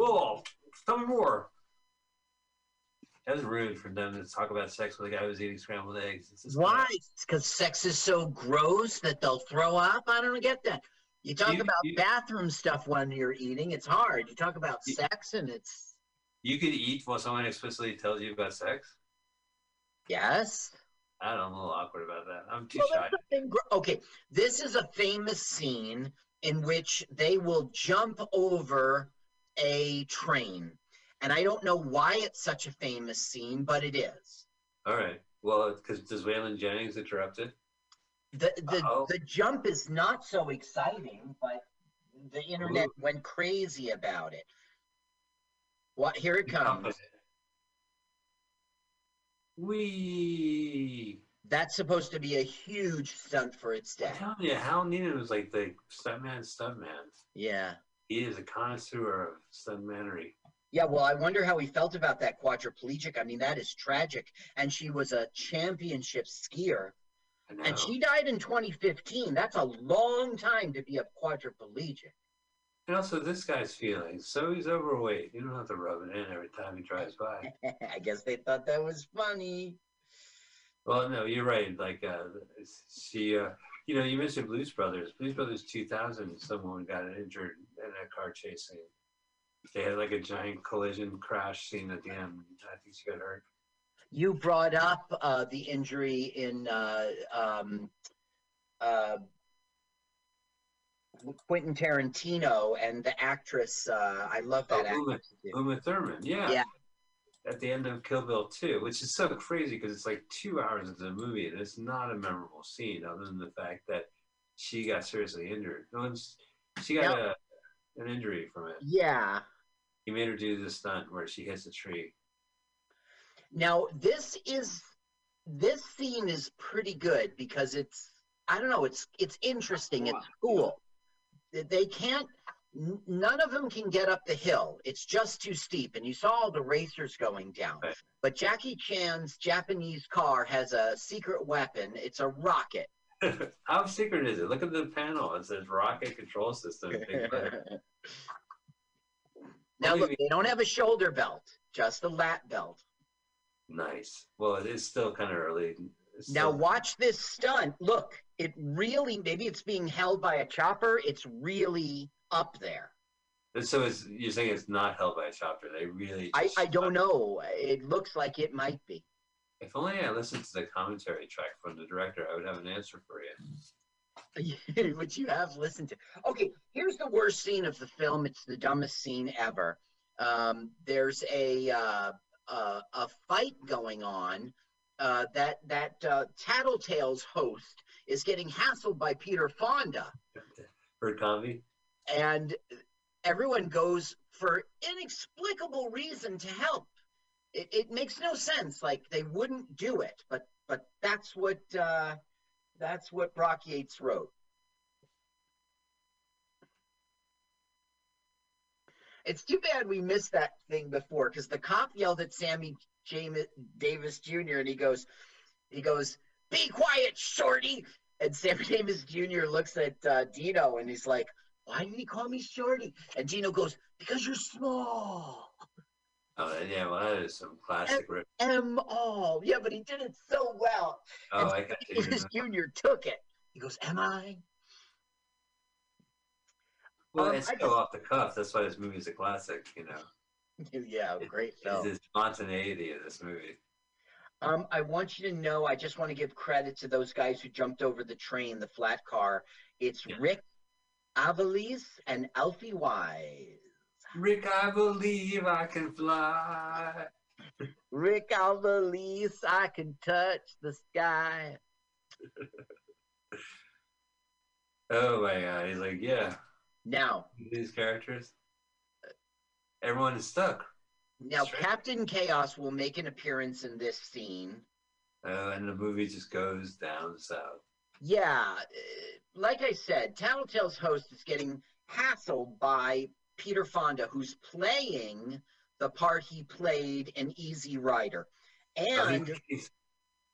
Oh, tell me more. That was rude for them to talk about sex with a guy who's eating scrambled eggs. It's Why? Because sex is so gross that they'll throw up. I don't get that. You talk You- about you- bathroom stuff when you're eating. It's hard. You talk about sex, and it's You could eat while someone explicitly tells you about sex. yes. I don't know. I'm a little awkward about that. I'm too Well, shy. okay, this is a famous scene in which they will jump over a train. And I don't know why it's such a famous scene, but it is. All right. Well, because does Waylon Jennings interrupt it? The the, Uh-oh. the jump is not so exciting, but the internet went crazy about it. What here it comes. We. That's supposed to be a huge stunt for its day. I'm telling you, Hal Needham was like the stuntman, stuntman. Yeah. He is a connoisseur of stuntmanery. Yeah, well, I wonder how he felt about that quadriplegic. I mean, that is tragic. And she was a championship skier. And she died in 2015. That's a long time to be a quadriplegic. And also, this guy's feelings. So he's overweight. You don't have to rub it in every time he drives by. I guess they thought that was funny. Well, no, you're right. Like, uh, she, uh, you know, you mentioned Blues Brothers. Blues Brothers 2000, someone got injured in a car chase scene. They had like a giant collision crash scene at the end. I think she got hurt. You brought up uh, the injury in uh, um, uh, Quentin Tarantino and the actress. Uh, I love that Oh, Uma, actress. Uma Thurman, yeah. Yeah. at the end of Kill Bill 2, which is so crazy because it's like two hours into the movie and it's not a memorable scene other than the fact that she got seriously injured. No one's, she got a, an injury from it. Yeah. He made her do this stunt where she hits a tree. Now this is this scene is pretty good because it's I don't know it's it's interesting it's cool. They- can't none of them can get up the hill. It's just too steep and you saw all the racers going down. Right. But Jackie Chan's Japanese car has a secret weapon. It's a rocket. How secret is it? Look at the panel. It says rocket control system. Now look, they don't have a shoulder belt, just a lat belt. nice. Well, it is still kind of early. It's Now watch this stunt. Look, it really maybe it's being held by a chopper. It's really up there. so it's, you're saying it's not held by a chopper. They really. I, just- I don't know. It looks like it might be. If only I listened to the commentary track from the director, I would have an answer for you. Which you have listened to. Okay, here's the worst scene of the film. It's the dumbest scene ever. Um, there's a uh, uh, a fight going on. Uh, that that uh, Tattletales host is getting hassled by Peter Fonda. Heard comedy? and everyone goes for inexplicable reason to help. It, it makes no sense. Like they wouldn't do it, but but that's what uh, that's what Brock Yates wrote. It's too bad we missed that thing before because the cop yelled at Sammy James Davis Jr. and he goes, he goes, "Be quiet, shorty." And Sammy Davis Jr. looks at uh, Dino and he's like, "Why did he call me shorty?" And Dino goes, "Because you're small." Oh, yeah, well, that is some classic rip. M all. Yeah, but he did it so well. Oh, and I got you. Davis Jr. took it. He goes, "Am I?" Well, Um, it's so just- off the cuff. That's why this movie is a classic, you know. yeah, great It's the spontaneity of this movie. Um, I want you to know. I just want to give credit to those guys who jumped over the train, the flat car. It's Yeah. Rick Aviles and Alfie Wise. Rick, I believe I can fly. Rick I believe I can touch the sky. Oh my god, he's like, yeah, Now, these characters. Everyone is stuck. now. Captain Chaos will make an appearance in this scene. Oh, and the movie just goes down south. Yeah, uh, like I said, Tattletale's host is getting hassled by Peter Fonda, who's playing the part he played in Easy Rider. Oh, And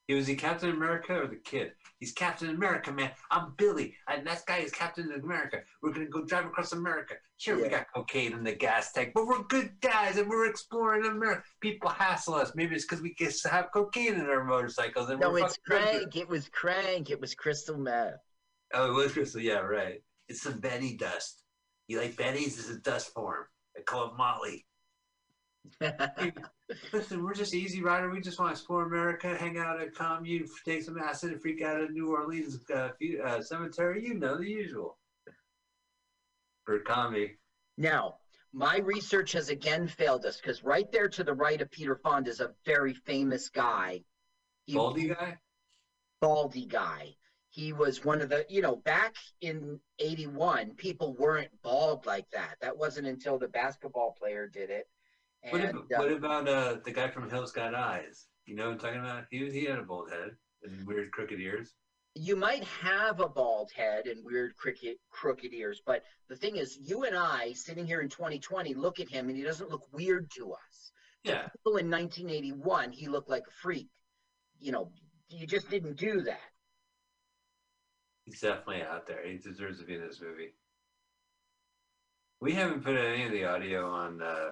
he was he Captain America or the kid? He's Captain America, man. I'm Billy, and that guy is Captain America. We're gonna go drive across America. Sure, we got cocaine in the gas tank, but we're good guys and we're exploring America. People hassle us. Maybe it's because we get to have cocaine in our motorcycles. No, it's. Crank. It was Crank. It was Crystal Meth. Oh, it was Crystal. Yeah, right. It's some Benny dust. You like? This is a dust form. I call it Molly. Listen, we're just easy rider. We just want to explore America, hang out at a commune, take some acid, and freak out at New Orleans uh, fu- uh, cemetery. You know the usual. For comedy. now, my research has again failed us because right there to the right of Peter Fonda is a very famous guy. He- Baldy guy? baldy guy. He was one of the, you know, back in 81, people weren't bald like that. That wasn't until the basketball player did it. What, And uh, what about uh, the guy from Hills Got Eyes? You know what I'm talking about? He, he had a bald head and weird crooked ears. you might have a bald head and weird crooked, crooked ears, but the thing is, you and I, sitting here in 2020, look at him and he doesn't look weird to us. Yeah. People in 1981, he looked like a freak. You know, you just didn't do that. He's definitely out there. He deserves to be in this movie. We haven't put any of the audio on uh,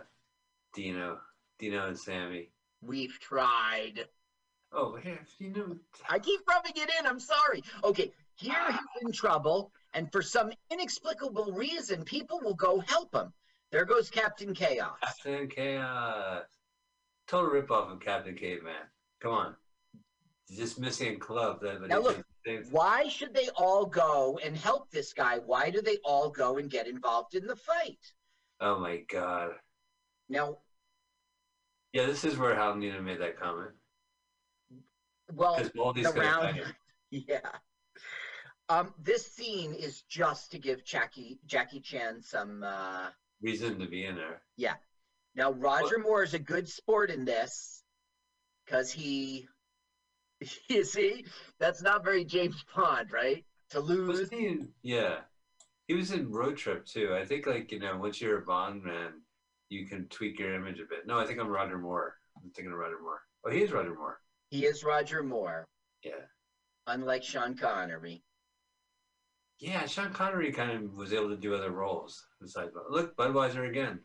Dino, Dino and Sammy. We've tried. Oh, here, you know, I keep rubbing it in. I'm sorry. Okay, here he's in trouble, and for some inexplicable reason, people will go help him. There goes Captain Chaos. Captain Chaos. Total ripoff of Captain Caveman. Come on. He's just missing a club. That, Now look, did the same thing. Why should they all go and help this guy? Why do they all go and get involved in the fight? Oh my god. Now, Yeah, this is where Hal Needham made that comment. Well, the round, yeah. Um, this scene is just to give Jackie Jackie Chan some. Uh, Reason to be in there. yeah. Now Roger Moore is a good sport in this, because he. You see, that's not very James Bond, right? To lose. He in, yeah. He was in Road Trip too. I think like, you know, once you're a Bond man, you can tweak your image a bit. No, I think I'm Roger Moore. I'm thinking of Roger Moore. Oh, he is Roger Moore. He is Roger Moore, Yeah. unlike Sean Connery. Yeah, Sean Connery kind of was able to do other roles besides. Look, Budweiser again.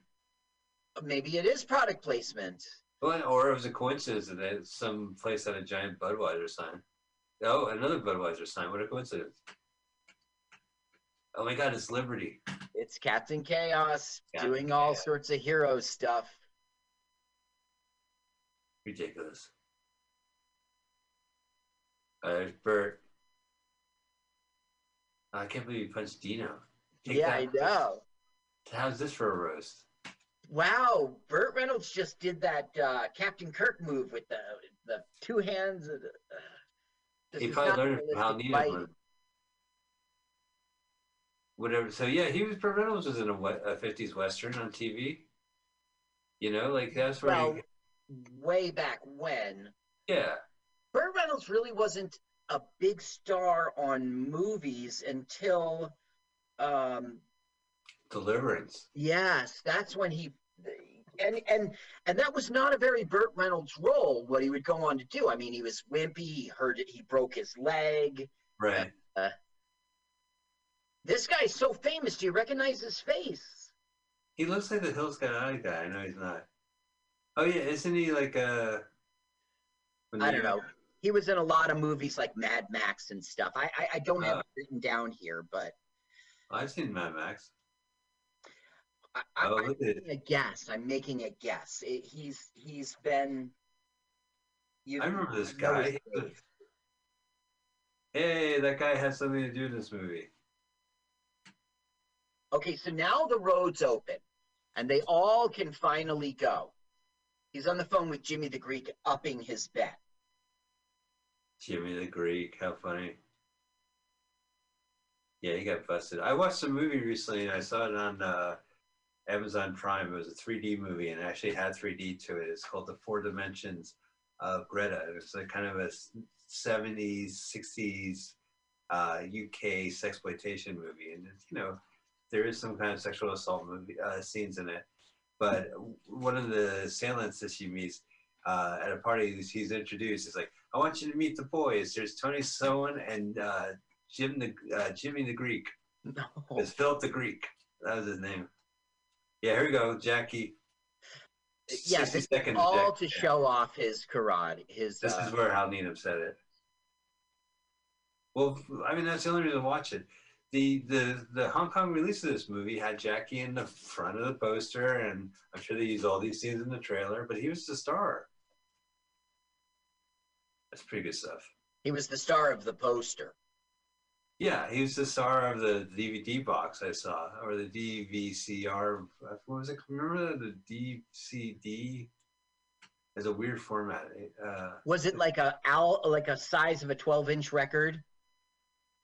Maybe it is product placement. Well, or it was a coincidence that some place had a giant Budweiser sign. Oh, another Budweiser sign. What a coincidence. Oh my God, it's Liberty. It's Captain Chaos Captain doing all sorts of hero stuff. Ridiculous. Uh, there's Burt. I can't believe you punched Dino. Take yeah, I know. How's this for a roast? Wow, Burt Reynolds just did that uh, Captain Kirk move with the the two hands. Of the, uh, he probably learned it from Hal realistic Needham. fighting. when- Whatever. So yeah, he was. Burt Reynolds was in a, a '50s western on TV. You know, like that's where. Well, he, way back when, yeah. Burt Reynolds really wasn't a big star on movies until, um, Deliverance. yes, that's when he. And and and that was not a very Burt Reynolds role. What he would go on to do. I mean, he was wimpy. He hurt it. He broke his leg. Right. Uh, this guy's so famous. Do you recognize his face? He looks like the Hills Got Eye guy. I know he's not. Oh yeah, isn't he like uh? I don't know. He was in a lot of movies like Mad Max and stuff. I I, I don't have Uh. it written down here, but I've seen Mad Max. I, I, Oh, I'm making a guess. I'm making a guess. It, he's he's been. You I remember this guy. Hey, that guy has something to do in this movie. Okay, so now the road's open, and they all can finally go. He's on the phone with Jimmy the Greek, upping his bet. Jimmy the Greek, how funny. Yeah, he got busted. I watched a movie recently and I saw it on uh, Amazon Prime. It was a 3D movie and it actually had 3D to it. It's called The Four Dimensions of Greta. It's a kind of a s- 70s, 60s uh, UK sexploitation movie. And, you know, there is some kind of sexual assault movie uh, scenes in it. But one of the assailants that she meets uh, at a party, he's- introduced. He's like, "I want you to meet the boys. There's Tony Sowen and uh, Jim the uh, Jimmy the Greek. No. It's Philip the Greek. That was his name. Yeah, here we go, Jackie. Yeah, 60 this seconds, all to show off his karate. His This uh, is where Hal Needham said it. Well, I mean, that's the only reason to watch it. The, the the Hong Kong release of this movie had Jackie in the front of the poster, and I'm sure they used all these scenes in the trailer. But he was the star. That's pretty good stuff. he was the star of the poster. Yeah, he was the star of the DVD box I saw, or the DVCR. What was it? Remember the DCD? It's a weird format. Uh, Was it like a owl, like a size of a 12 inch record?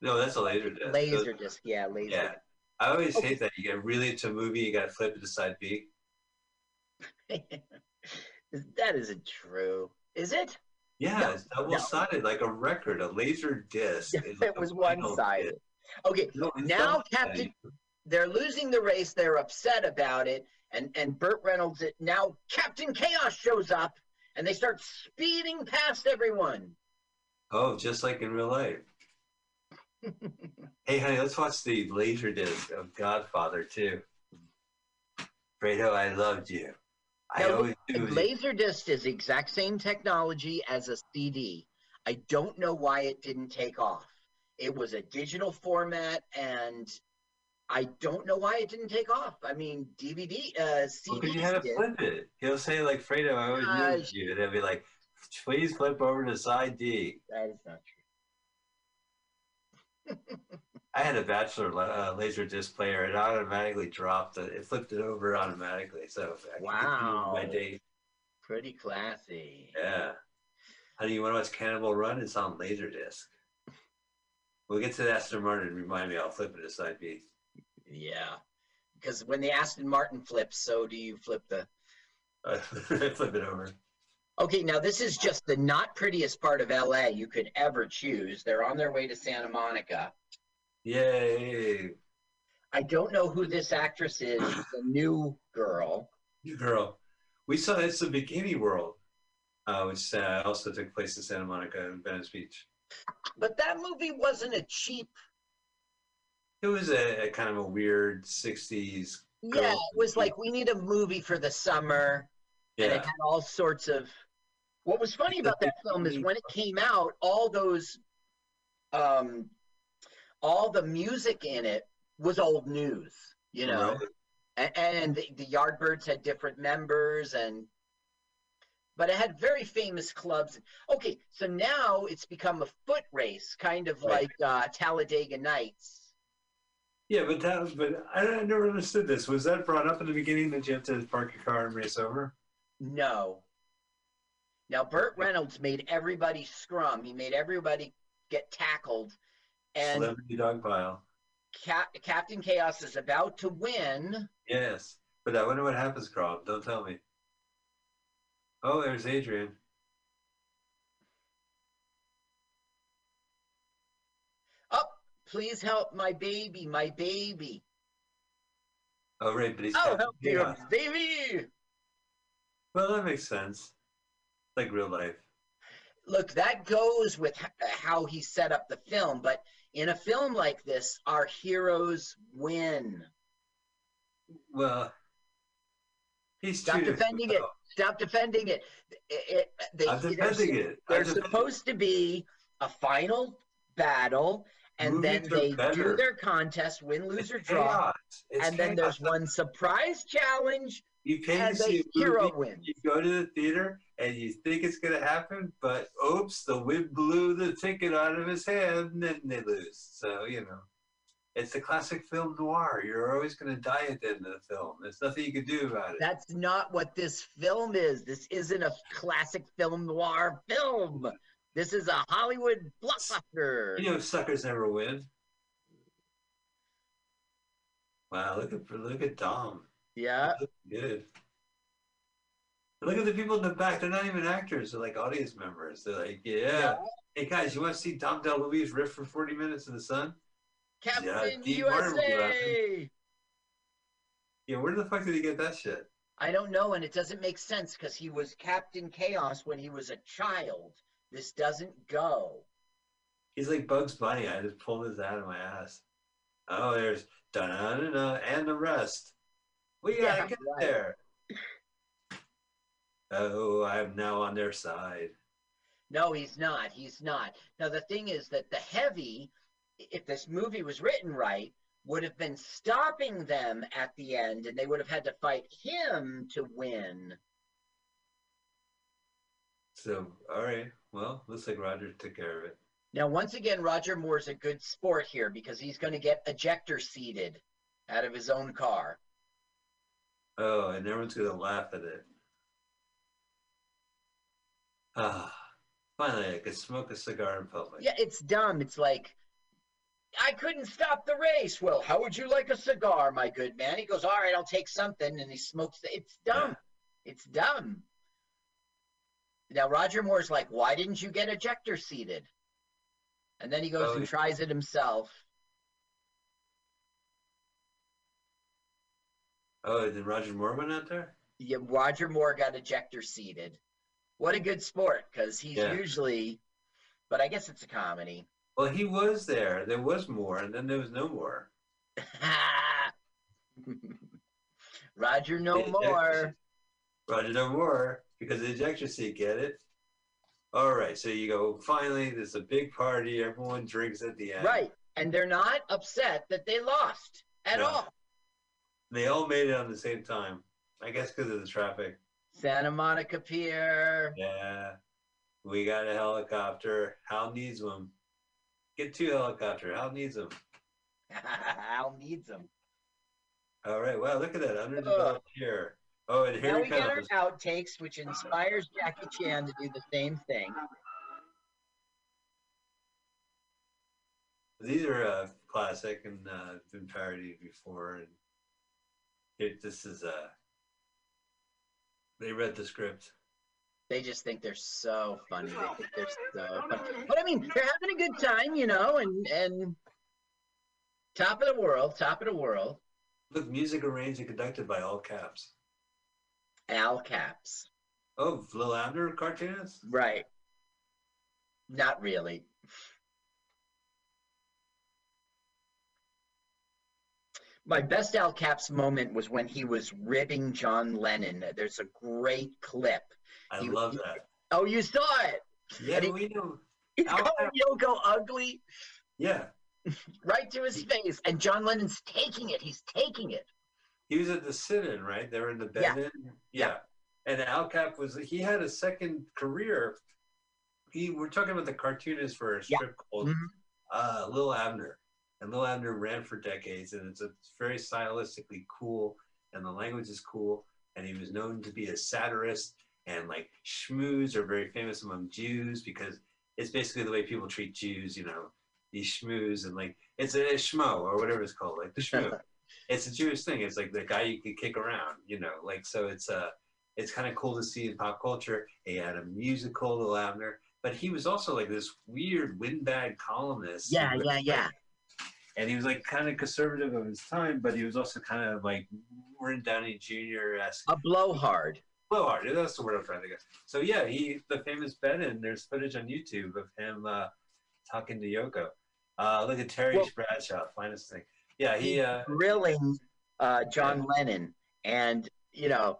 no, that's a laser disc. Laser disc, yeah, laser. Yeah, I always hate that. You get really into a movie, you got to flip it to side B. that isn't true, is it? Yeah, No, it's double sided, like a record. A laser disc. is it was one sided. Okay, No, now. Captain, they're losing the race. They're upset about it, and and Burt Reynolds. Now Captain Chaos shows up, and they start speeding past everyone. Oh, just like in real life. hey, honey, let's watch the laser disc of Godfather too. Fredo, I loved you. I Now, always do. Laserdisc is the exact same technology as a CD. I don't know why it didn't take off. It was a digital format, and I don't know why it didn't take off. I mean, DVD, uh, Because CDs you had to did. flip it. He'll say like Fredo, I always knew you, and he'll be like, please flip over to side D. That is not true. I had a bachelor uh, laser disc player. It automatically dropped. It, it flipped it over automatically. So I Wow. my day. Pretty classy. Yeah. How do you want to watch Cannonball Run? It's on Laserdisc. We'll get to the Aston Martin. Remind me, I'll flip it to side B. Yeah. Because when the Aston Martin flips, so do you flip the. Uh, flip it over. Okay, now this is just the not prettiest part of LA you could ever choose. They're on their way to Santa Monica. Yay! I don't know who this actress is. She's a new girl. You girl. We saw it's the Bikini World, uh, which uh, also took place in Santa Monica and Venice Beach. But that movie wasn't a cheap. It was a, a kind of a weird '60s. Yeah, girl it was like we need a movie for the summer, and it had all sorts of. What was funny about that film is when it came out, all those, um, all the music in it was old news, you know, Right. and, and the, the Yardbirds had different members, and but it had very famous clubs. Okay, so now it's become a foot race, kind of Right. like uh, Talladega Nights. Yeah, but that was, but I, I never understood this. Was that brought up in the beginning that you have to park your car and race over? No. Now Burt Reynolds made everybody scrum. He made everybody get tackled, and Celebrity dog pile. Cap- Captain Chaos is about to win. Yes, but I wonder what happens, Carl. Don't tell me. Oh, there's Adrienne. Oh, please help my baby, my baby. Oh, right, but he's Oh, Captain help Chaos. baby. Well, that makes sense. Like real life. Look, that goes with how he set up the film, but in a film like this, our heroes win. Well, he's Stop defending it. Stop defending it. It- it- they- I'm they're defending it. I'm They're defending- supposed to be a final battle, and then Movies are they do their contest, win, lose, or draw, Chaos. And then there's one surprise challenge, You pay to see a hero movie, wins. you go to the theater and you think it's going to happen, but oops, the wind blew the ticket out of his hand and then they lose. So, you know, it's the classic film noir. You're always going to die at the end of the film. There's nothing you can do about it. That's not what this film is. This isn't a classic film noir film. This is a Hollywood blockbuster. You know, suckers never win. Wow, look at look at Dom. Yeah. Good. Look at the people in the back. They're not even actors. They're like audience members. They're like, yeah. Hey guys, you want to see Dom DeLuise riff for 40 minutes in the sun? Captain Martin USA. Yeah, where the fuck did he get that shit? I don't know, and it doesn't make sense because he was Captain Chaos when he was a child. This doesn't go. He's like Bugs Bunny. I just pulled his out of my ass. Oh, there's da da da da and the rest. We gotta Yeah, get right. there. Oh, I'm now on their side. No, he's not. He's not. Now, the thing is that the heavy, if this movie was written right, would have been stopping them at the end, and they would have had to fight him to win. So, all right. Well, looks like Roger took care of it. Now, once again, Roger Moore's a good sport here because he's going to get ejector seated out of his own car. Oh, and everyone's gonna laugh at it. Ah, finally, I could smoke a cigar in public. Yeah, it's dumb. It's like, I couldn't stop the race. Well, how would you like a cigar, my good man? He goes, All right, I'll take something. And he smokes. The, it's dumb. It's dumb. Now, Roger Moore's like, Why didn't you get ejector seated? And then he goes Oh, and tries it himself. Oh, did Roger Moore went out there? Yeah, Roger Moore got ejector seated. What a good sport, because he's Yeah. usually, but I guess it's a comedy. Well, he was there. There was more, and then there was no more. Roger no The more. seat. Roger no more because the ejector seat. Get it? All right. So you go. Finally, there's a big party. Everyone drinks at the end. Right. And they're not upset that they lost at No. all. They all made it on the same time. I guess because of the traffic. Santa Monica Pier. Yeah. We got a helicopter. Hal needs one. Get two helicopter. Hal needs them. Hal needs them. All right. Wow. Look at that underdeveloped here. Oh, and here now we get our outtakes, which inspires Jackie Chan to do the same thing. These are uh, classic and uh, been parodied before, and it, this is uh, they read the script. They just think they're so funny. They think they're so funny. But I mean, they're having a good time, you know, and and top of the world, top of the world. With music arranged and conducted by all caps. Al Capps. Oh, Lil Abner cartoonist. Right. Not really. My best Al Capp's moment was when he was ribbing John Lennon. There's a great clip. I He- love that. Oh, you saw it? Yeah, he- we know. He's Al calling Yoko ugly Yeah, right to his face, and John Lennon's taking it. He's taking it. he was at the sit-in, right? They were in the bed. in Yeah. And Al Capp was he had a second career. He we're talking about the cartoonist for a Yeah. strip called Mhm. uh, Lil Abner, and Lil Abner ran for decades, and it's, a, it's very stylistically cool, and the language is cool, and he was known to be a satirist, and like schmooze are very famous among Jews because it's basically the way people treat Jews, you know, these schmooze and like it's a, schmo or whatever it's called, like the schmoo. it's a Jewish thing. It's like the guy you could kick around, you know, like so it's uh it's kind of cool to see in pop culture. He had a musical, Lil Abner, but he was also like this weird windbag columnist. Yeah, yeah, yeah. And he was like kind of conservative of his time, but he was also kind of like Morton Downey Jr. esque. A blowhard. Blowhard. That's the word I'm trying to get. So yeah, he the famous Ben, and there's footage on YouTube of him uh, talking to Yoko. Uh, look at Terry Well- Bradshaw, finest thing. Yeah, he. Uh, grilling uh, John Lennon, and you know,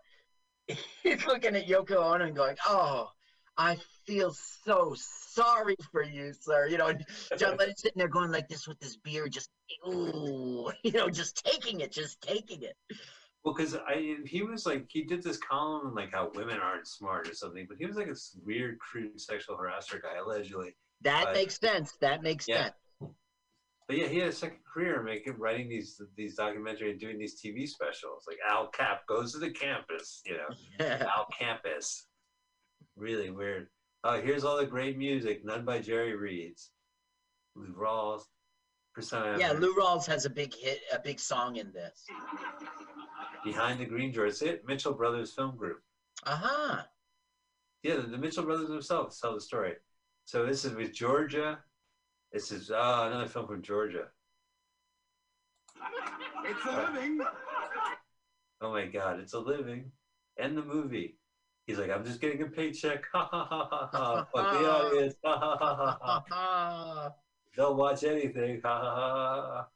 he's looking at Yoko Ono and going, "Oh, I feel so sorry for you, sir." You know, John Lennon's sitting there going like this with his beer, just ooh, you know, just taking it, just taking it. Well, because I he was like he did this column like how women aren't smart or something, but he was like this weird, crude sexual harasser guy allegedly. That makes sense. That makes Yeah. sense. But yeah, he had a second career making writing these these documentary and doing these TV specials. Like Al Capp goes to the campus, you know, Al Campus. Really weird. Oh, here's all the great music, none by Jerry Reeds, Lou Rawls, Persona. yeah, Lou Rawls has a big hit, a big song in this. Behind the Green Door. It's it, Mitchell Brothers Film Group. Uh huh. Yeah, the, the Mitchell brothers themselves tell the story. So this is with Georgia. This is uh, another film from Georgia. It's a living. Oh my God, it's a living. And the movie. He's like, I'm just getting a paycheck. Ha ha ha ha ha. Fuck the audience. Ha ha ha ha ha. They'll watch anything. Ha ha ha ha.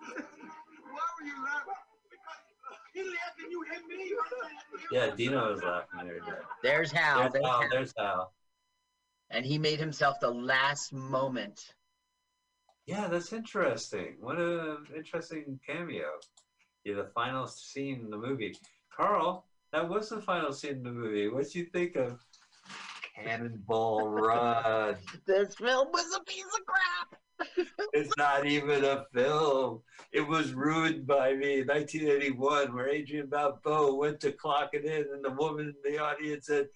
Why were you laughing? He laughed and you hit me. Yeah, Dino was laughing there. Dad. there's Hal. There's There's Al. Hal. There's Al. And he made himself the last moment. Yeah, that's interesting. What a interesting cameo. Yeah, the final scene in the movie. Carl, that was the final scene in the movie. What do you think of Cannonball Run? This film was a piece of crap. it's not even a film. It was ruined by me 1981, where Adrian Balboa went to clock it in, and the woman in the audience said,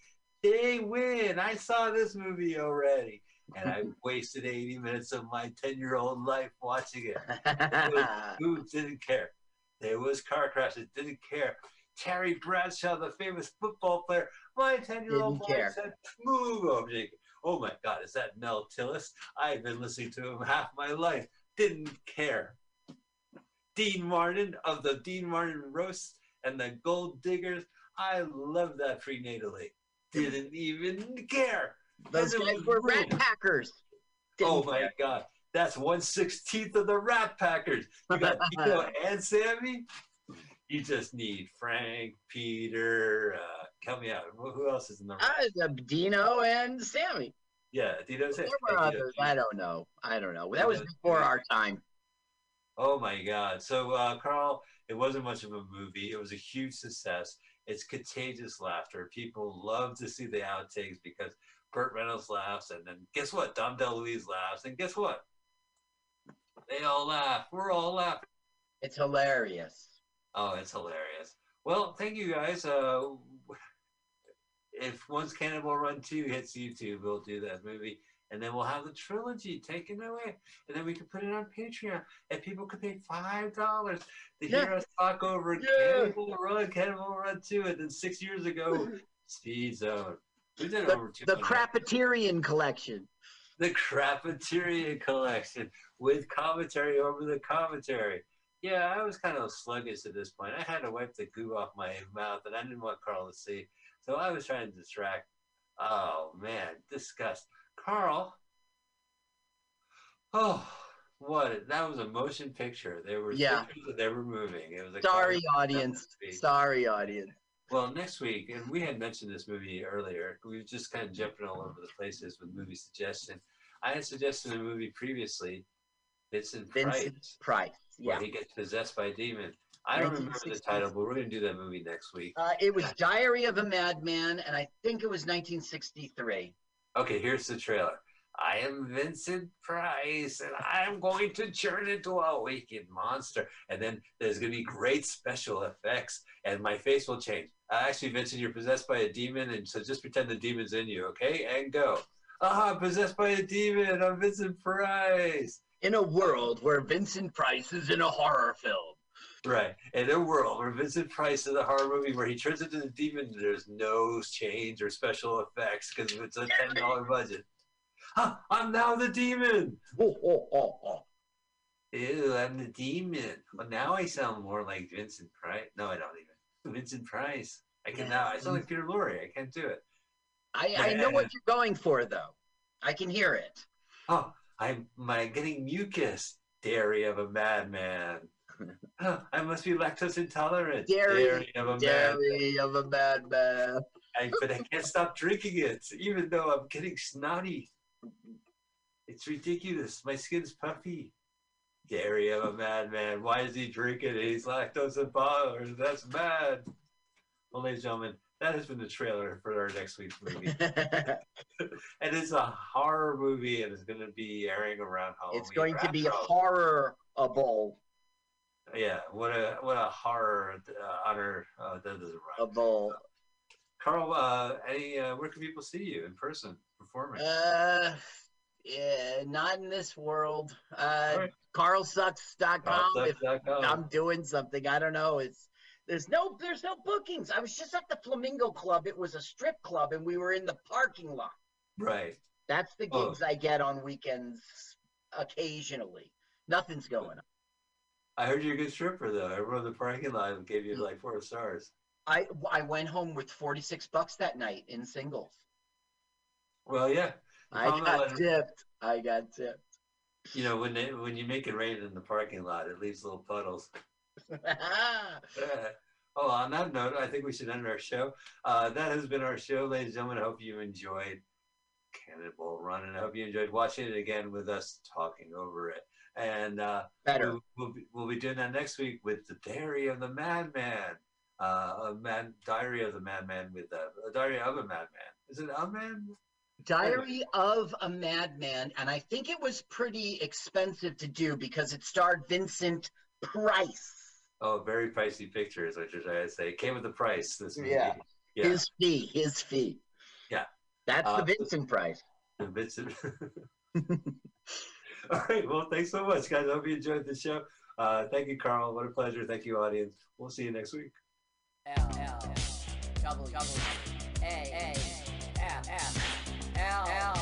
They win. I saw this movie already. And I wasted 80 minutes of my 10 year old life watching it. Who didn't care? There was car crashes, didn't care. Terry Bradshaw, the famous football player, my 10 year old boy said, Move, oh, Oh my God, is that Mel Tillis? I've been listening to him half my life. Didn't care. Dean Martin of the Dean Martin Roast and the Gold Diggers. I love that prenatally. Didn't even care. Those guys were rat packers. Oh Didn't my care. God. That's one sixteenth of the Rat Packers. You got Tito and Sammy. You just need Frank, Peter. Uh, help me out. Who else is in the? Rat? Uh, Dino and Sammy. Yeah, Tito. There Hey, were Tito. others. I don't know. I don't know. That was before our time. Oh my God. So, uh, Carl, it wasn't much of a movie. It was a huge success. It's contagious laughter. People love to see the outtakes because Burt Reynolds laughs, and then guess what? Dom DeLuise laughs, and guess what? They all laugh. We're all laughing. It's hilarious. Oh, it's hilarious. Well, thank you guys. Uh, if once Cannonball Run 2 hits YouTube, we'll do that movie. And then we'll have the trilogy taken away. And then we can put it on Patreon. And people can pay $5 to hear us talk over Yeah. Cannonball Run, Cannonball Run 2. And then six years ago, Speed Zone. We did The, over two. the Crappeterian collection. the Crappeteria collection with commentary over the commentary. Yeah, I was kind of sluggish at this point. I had to wipe the goo off my mouth, and I didn't want Carl to see. So I was trying to distract. Oh man, disgust. Carl. Oh, what? That was a motion picture. There were Yeah. pictures they were moving. It was a Sorry, audience. Sorry, audience. well, next week, and we had mentioned this movie earlier. We were just kind of jumping all over the places with movie suggestion. I had suggested a movie previously, Vincent Price, Vincent Price. where Yeah. he gets possessed by a demon. I don't remember the title, but we're going to do that movie next week. Uh, it was Diary of a Madman, and I think it was 1963. Okay, here's the trailer. I am Vincent Price, and I'm going to turn into a wicked monster. And then there's going to be great special effects, and my face will change. Uh, actually, Vincent, you're possessed by a demon, and so just pretend the demon's in you, okay? And go. Ah, I'm possessed by a demon. I'm Vincent Price. In a world where Vincent Price is in a horror film. Right. In a world where Vincent Price is a horror movie where he turns into the demon, there's no change or special effects because it's a ten dollar budget. Ah, I'm now the demon. Oh, oh, oh, oh. Ew, I'm the demon. Well, now I sound more like Vincent Price. No, I don't even. Vincent Price. I can now. I sound like Peter Lorre. I can't do it. I, I know what you're going for, though. I can hear it. Oh, I'm my getting mucus. Dairy of a madman. Oh, I must be lactose intolerant. Dairy, of a madman. Dairy of a madman. I, but I can't stop drinking it, even though I'm getting snotty. It's ridiculous. My skin's puffy. Dairy of a madman. Why is he drinking it? He's lactose intolerant. That's mad. Well, ladies and gentlemen, that has been the trailer for our next week's movie. and it's a horror movie, and it's going to be airing around Halloween. It's going to be a Right. horror-able. Yeah, what a what a horror uh, honor uh, that doesn't rhyme. Able. Carl, uh, any uh, where can people see you in person performing? Uh, yeah, not in this world. Uh, Alright. CarlSucks.com. If I'm doing something, I don't know. It's there's no there's no bookings. I was just at the Flamingo Club. It was a strip club, and we were in the parking lot. Right. That's the Oh. gigs I get on weekends occasionally. Nothing's going on. I heard you're a good stripper though. Everyone in the parking lot and gave you mm. like four stars. I I went home with 46 bucks that night in singles. Well, yeah. I got letter- tipped. I got tipped. You know, when they, when you make it rain in the parking lot, it leaves little puddles. oh, on that note, I think we should end our show. Uh, that has been our show, ladies and gentlemen. I hope you enjoyed Cannonball Run, and I hope you enjoyed watching it again with us talking over it. And uh, Better. We'll, we'll, be, we'll be doing that next week with the Diary of the Madman. Uh, a man, Diary of the Madman with uh, a Diary of a Madman. Is it a man? Diary of a Madman, and I think it was pretty expensive to do because it starred Vincent Price. Oh, very pricey picture is what you're trying to say. It came with the price. This movie. Yeah. Yeah. His fee, his fee. Yeah. That's Uh, the Vincent Price. The Vincent. All right. Well, thanks so much, guys. I hope you enjoyed the show. Uh, thank you, Carl. What a pleasure. Thank you, audience. We'll see you next week. L L double double A A F F L L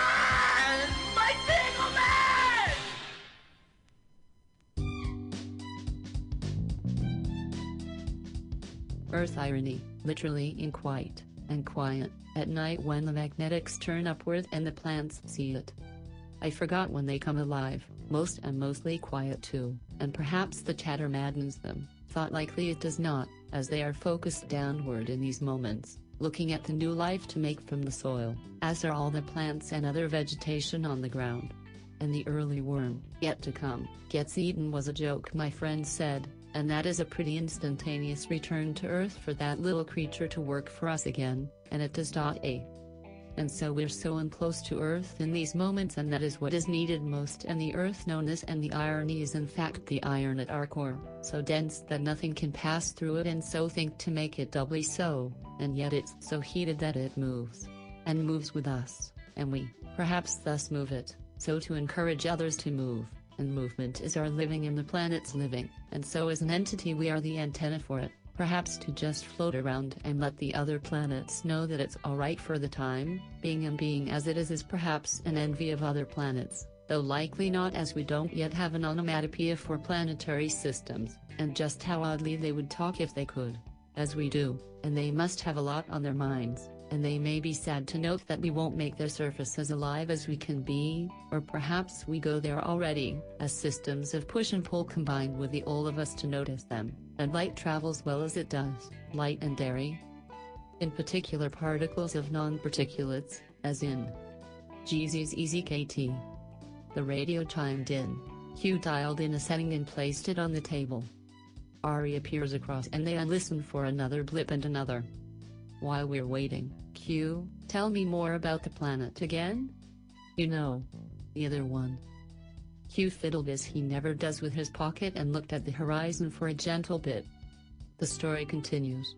Earth irony, literally in quiet and quiet, at night when the magnetics turn upward and the plants see it. I forgot when they come alive, most and mostly quiet too, and perhaps the chatter maddens them, thought likely it does not, as they are focused downward in these moments, looking at the new life to make from the soil, as are all the plants and other vegetation on the ground. And the early worm, yet to come, gets eaten was a joke my friend said, and that is a pretty instantaneous return to Earth for that little creature to work for us again, and it does a. And so we're so unclose to Earth in these moments and that is what is needed most and the Earth knowness and the irony is in fact the iron at our core, so dense that nothing can pass through it and so think to make it doubly so, and yet it's so heated that it moves. And moves with us, and we, perhaps thus move it, so to encourage others to move and movement is our living in the planet's living, and so as an entity we are the antenna for it, perhaps to just float around and let the other planets know that it's alright for the time, being and being as it is is perhaps an envy of other planets, though likely not as we don't yet have an onomatopoeia for planetary systems, and just how oddly they would talk if they could, as we do, and they must have a lot on their minds and they may be sad to note that we won't make their surface as alive as we can be, or perhaps we go there already, as systems of push and pull combine with the all of us to notice them, and light travels well as it does, light and dairy. In particular particles of non-particulates, as in Jeezy's Easy KT. The radio chimed in, Hugh dialed in a setting and placed it on the table. Ari appears across and they listen for another blip and another. While we're waiting, Q, tell me more about the planet again? You know. The other one. Q fiddled as he never does with his pocket and looked at the horizon for a gentle bit. The story continues.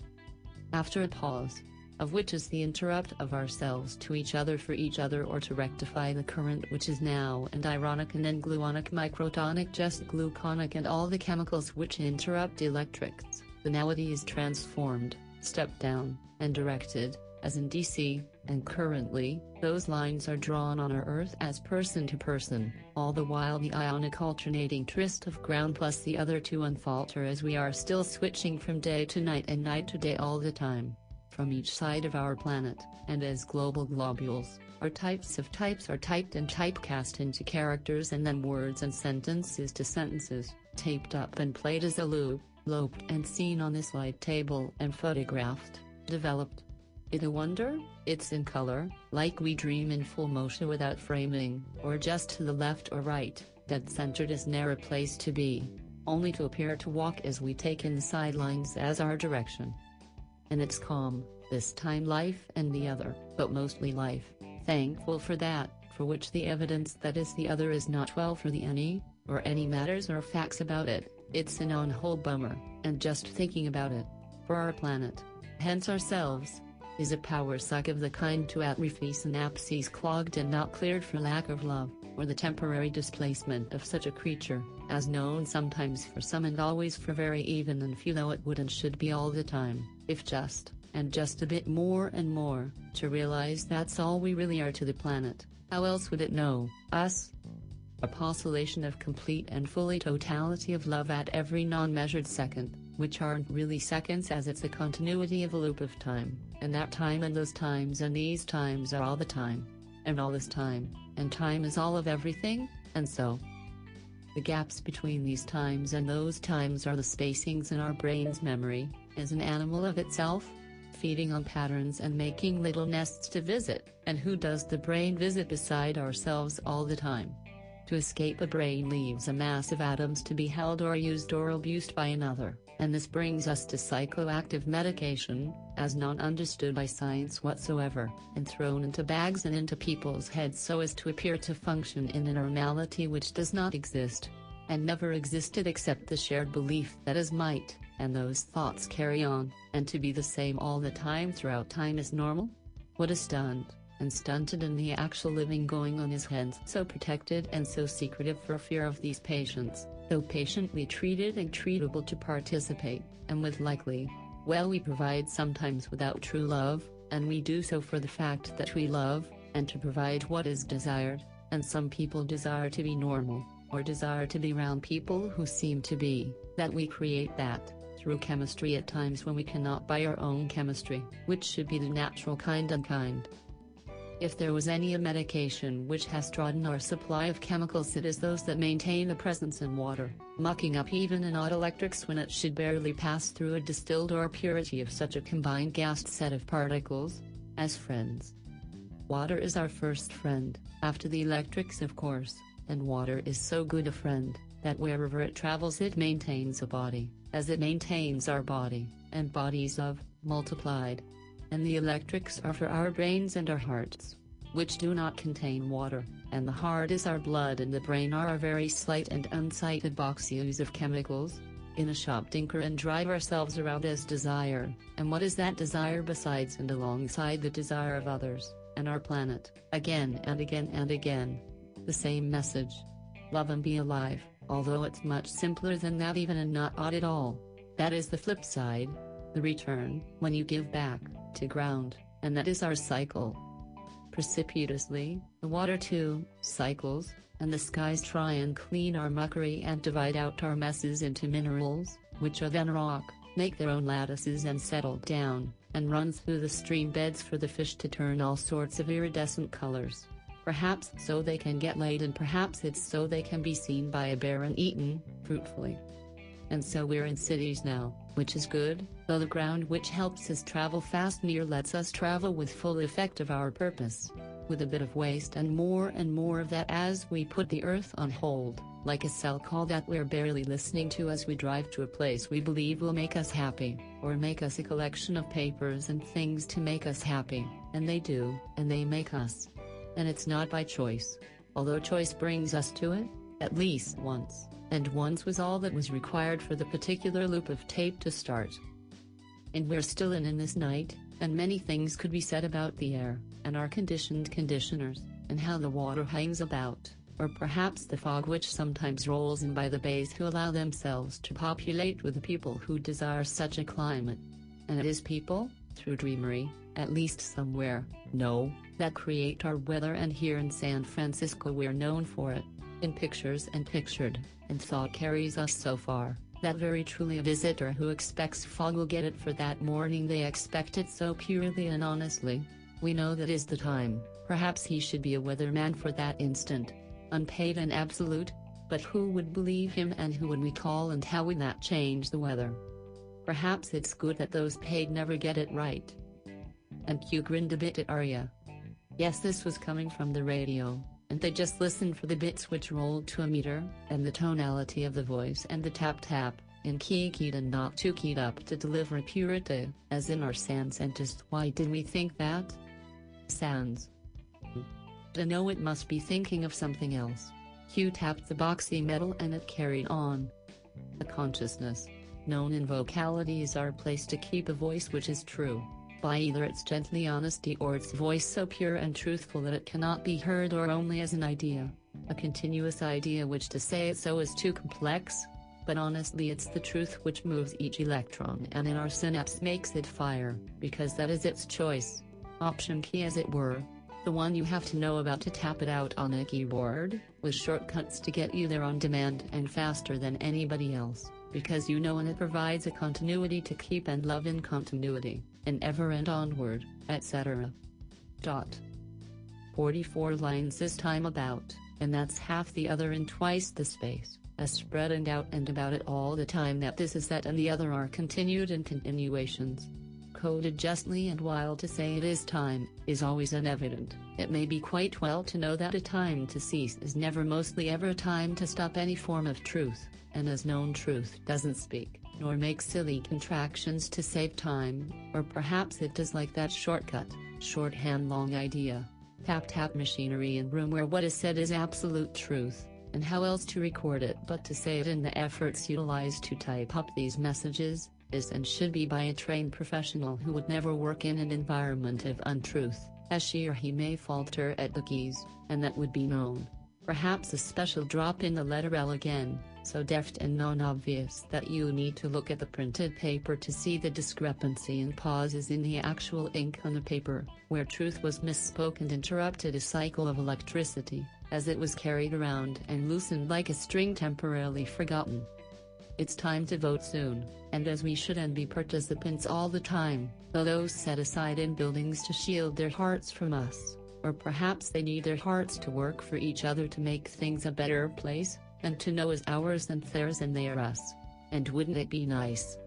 After a pause, of which is the interrupt of ourselves to each other for each other or to rectify the current which is now and ironic and then gluonic microtonic just gluconic and all the chemicals which interrupt electrics, the nowadays is transformed, stepped down, and directed, as in DC, and currently, those lines are drawn on our Earth as person to person, all the while the ionic alternating tryst of ground plus the other two unfalter as we are still switching from day to night and night to day all the time, from each side of our planet, and as global globules, our types of types are typed and typecast into characters and then words and sentences to sentences, taped up and played as a loop, loped and seen on this light table and photographed, developed, it a wonder? It's in color, like we dream in full motion without framing, or just to the left or right, dead centered is ne'er a place to be, only to appear to walk as we take in the sidelines as our direction. And it's calm, this time life and the other, but mostly life, thankful for that, for which the evidence that is the other is not well for the any, or any matters or facts about it, it's an on whole bummer, and just thinking about it, for our planet, hence ourselves, is a power suck of the kind to atrophy synapses clogged and not cleared for lack of love, or the temporary displacement of such a creature, as known sometimes for some and always for very even and few though it would and should be all the time, if just, and just a bit more and more, to realize that's all we really are to the planet, how else would it know, us? A postulation of complete and fully totality of love at every non-measured second, which aren't really seconds as it's the continuity of a loop of time, and that time and those times and these times are all the time, and all this time, and time is all of everything, and so. The gaps between these times and those times are the spacings in our brain's memory, as an animal of itself, feeding on patterns and making little nests to visit, and who does the brain visit beside ourselves all the time? To escape a brain leaves a mass of atoms to be held or used or abused by another and this brings us to psychoactive medication, as not understood by science whatsoever, and thrown into bags and into people's heads so as to appear to function in a normality which does not exist, and never existed except the shared belief that is might, and those thoughts carry on, and to be the same all the time throughout time is normal? What a stunt, and stunted in the actual living going on is hence so protected and so secretive for fear of these patients, though patiently treated and treatable to participate, and with likely, well we provide sometimes without true love, and we do so for the fact that we love, and to provide what is desired, and some people desire to be normal, or desire to be around people who seem to be, that we create that, through chemistry at times when we cannot buy our own chemistry, which should be the natural kind and kind. If there was any medication which has trodden our supply of chemicals it is those that maintain a presence in water, mucking up even an odd electrics when it should barely pass through a distilled or purity of such a combined gassed set of particles, as friends. Water is our first friend, after the electrics of course, and water is so good a friend, that wherever it travels it maintains a body, as it maintains our body, and bodies of, multiplied. And the electrics are for our brains and our hearts, which do not contain water, and the heart is our blood and the brain are our very slight and unsighted boxes of chemicals, in a shop tinker and drive ourselves around as desire, and what is that desire besides and alongside the desire of others, and our planet, again and again and again. The same message. Love and be alive, although it's much simpler than that even and not odd at all. That is the flip side. The return, when you give back, to ground, and that is our cycle. Precipitously, the water too, cycles, and the skies try and clean our muckery and divide out our messes into minerals, which are then rock, make their own lattices and settle down, and run through the stream beds for the fish to turn all sorts of iridescent colors. Perhaps so they can get laid and perhaps it's so they can be seen by a bear and eaten, fruitfully. And so we're in cities now, which is good, though the ground which helps us travel fast near lets us travel with full effect of our purpose. With a bit of waste and more and more of that as we put the earth on hold, like a cell call that we're barely listening to as we drive to a place we believe will make us happy, or make us a collection of papers and things to make us happy, and they do, and they make us. And it's not by choice. Although choice brings us to it, at least once, and once was all that was required for the particular loop of tape to start. And we're still in in this night, and many things could be said about the air, and our conditioned conditioners, and how the water hangs about, or perhaps the fog which sometimes rolls in by the bays who allow themselves to populate with the people who desire such a climate. And it is people, through dreamery, at least somewhere, no, that create our weather and here in San Francisco we're known for it, in pictures and pictured, and thought carries us so far, that very truly a visitor who expects fog will get it for that morning they expect it so purely and honestly. We know that is the time, perhaps he should be a weatherman for that instant, unpaid and absolute, but who would believe him and who would we call and how would that change the weather? Perhaps it's good that those paid never get it right. And Q grinned a bit at Arya. Yes this was coming from the radio, and they just listened for the bits which rolled to a meter, and the tonality of the voice and the tap-tap, in key keyed and not too keyed up to deliver a purity, as in our sans and just why did we think that? Sans. To oh, know it must be thinking of something else. Q tapped the boxy metal and it carried on. The consciousness, known in vocality is our place to keep a voice which is true by either its gently honesty or its voice so pure and truthful that it cannot be heard or only as an idea, a continuous idea which to say it so is too complex, but honestly it's the truth which moves each electron and in our synapse makes it fire, because that is its choice, option key as it were, the one you have to know about to tap it out on a keyboard, with shortcuts to get you there on demand and faster than anybody else, because you know and it provides a continuity to keep and love in continuity and ever and onward, etc. Dot. 44 lines this time about, and that's half the other and twice the space, as spread and out and about it all the time that this is that and the other are continued and continuations. Coded justly and while to say it is time, is always unevident, it may be quite well to know that a time to cease is never mostly ever a time to stop any form of truth, and as known truth doesn't speak nor make silly contractions to save time, or perhaps it does like that shortcut, shorthand long idea, tap tap machinery in room where what is said is absolute truth, and how else to record it but to say it in the efforts utilized to type up these messages, is and should be by a trained professional who would never work in an environment of untruth, as she or he may falter at the keys, and that would be known. Perhaps a special drop in the letter L again, so deft and non-obvious that you need to look at the printed paper to see the discrepancy in pauses in the actual ink on the paper, where truth was misspoke and interrupted a cycle of electricity, as it was carried around and loosened like a string temporarily forgotten. It's time to vote soon, and as we shouldn't be participants all the time, though those set aside in buildings to shield their hearts from us, or perhaps they need their hearts to work for each other to make things a better place, and to know is ours and theirs and they are us. And wouldn't it be nice?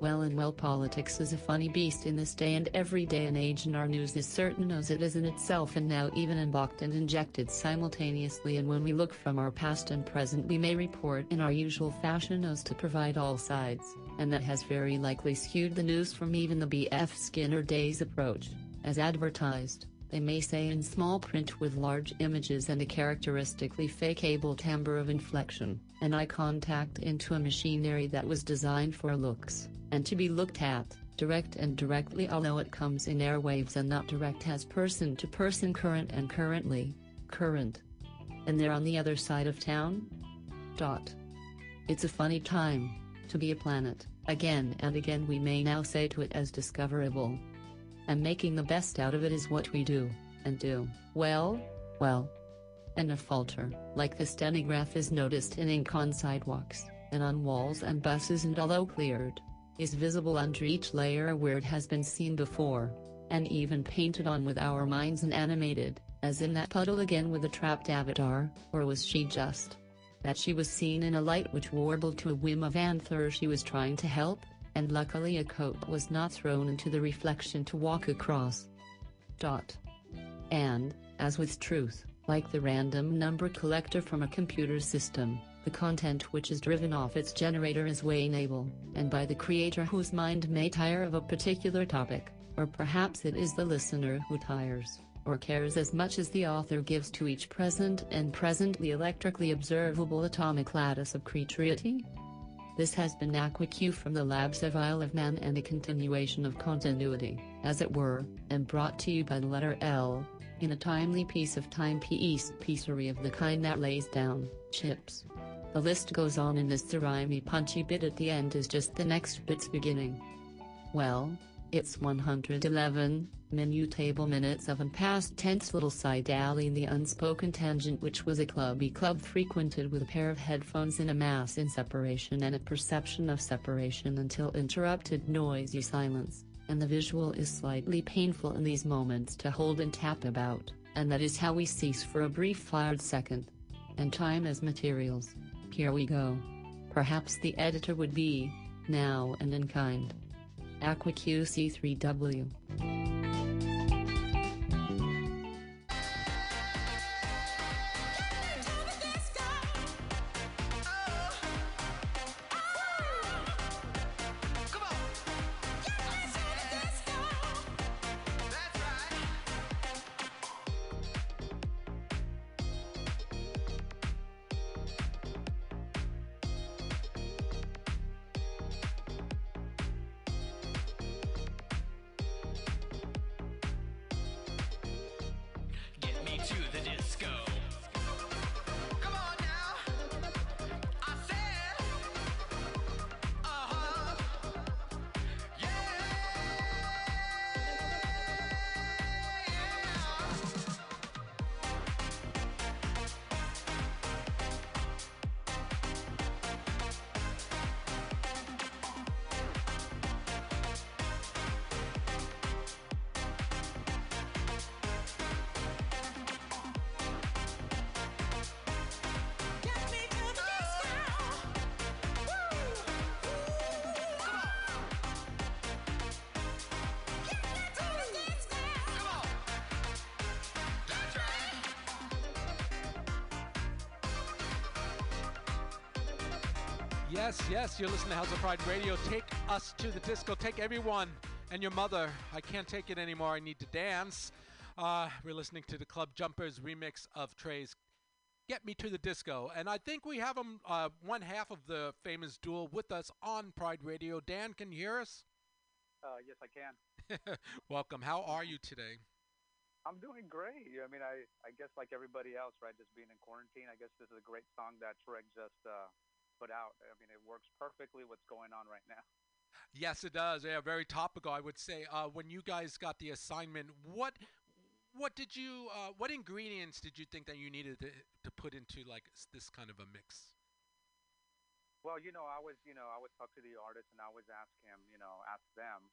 Well and well politics is a funny beast in this day and every day and age and our news is certain as it is in itself and now even embarked and injected simultaneously and when we look from our past and present we may report in our usual fashion as to provide all sides, and that has very likely skewed the news from even the B.F. Skinner day's approach, as advertised they may say in small print with large images and a characteristically fake-able timbre of inflection, an eye contact into a machinery that was designed for looks, and to be looked at, direct and directly although it comes in airwaves and not direct as person-to-person current and currently, current. And they're on the other side of town? Dot. It's a funny time, to be a planet, again and again we may now say to it as discoverable, and making the best out of it is what we do, and do, well, well. And a falter, like the stenograph is noticed in ink on sidewalks, and on walls and buses and although cleared, is visible under each layer where it has been seen before, and even painted on with our minds and animated, as in that puddle again with the trapped avatar, or was she just? That she was seen in a light which warbled to a whim of anther she was trying to help, and luckily a coat was not thrown into the reflection to walk across. Dot. And, as with truth, like the random number collector from a computer system, the content which is driven off its generator is weighable, and by the creator whose mind may tire of a particular topic, or perhaps it is the listener who tires, or cares as much as the author gives to each present and presently electrically observable atomic lattice of creaturity? This has been AquaQ from the labs of Isle of Man and a continuation of continuity, as it were, and brought to you by the letter L, in a timely piece of time piece piecery of the kind that lays down, chips. The list goes on and this rhymey punchy bit at the end is just the next bit's beginning. Well, it's 111, Menu table minutes of a past tense little side alley in the unspoken tangent which was a clubby club frequented with a pair of headphones in a mass in separation and a perception of separation until interrupted noisy silence, and the visual is slightly painful in these moments to hold and tap about, and that is how we cease for a brief fired second. And time as materials. Here we go. Perhaps the editor would be, now and in kind. AquaQC3W. Yes, you're listening to House of Pride Radio. Take us to the disco. Take everyone and your mother. I can't take it anymore. I need to dance. Uh, we're listening to the Club Jumpers remix of Trey's Get Me to the Disco. And I think we have 'em, uh, one half of the famous duel with us on Pride Radio. Dan, can you hear us? Uh, yes, I can. Welcome. How are you today? I'm doing great. I mean, I, I guess like everybody else, right? Just being in quarantine. I guess this is a great song that Treg just uh, put out. I mean, it works perfectly what's going on right now. Yes, it does. Yeah, very topical. I would say. Uh, when you guys got the assignment, what what did you uh, what ingredients did you think that you needed to, to put into like this kind of a mix? Well, you know, I was, you know, I would talk to the artist and I always ask him, you know, ask them,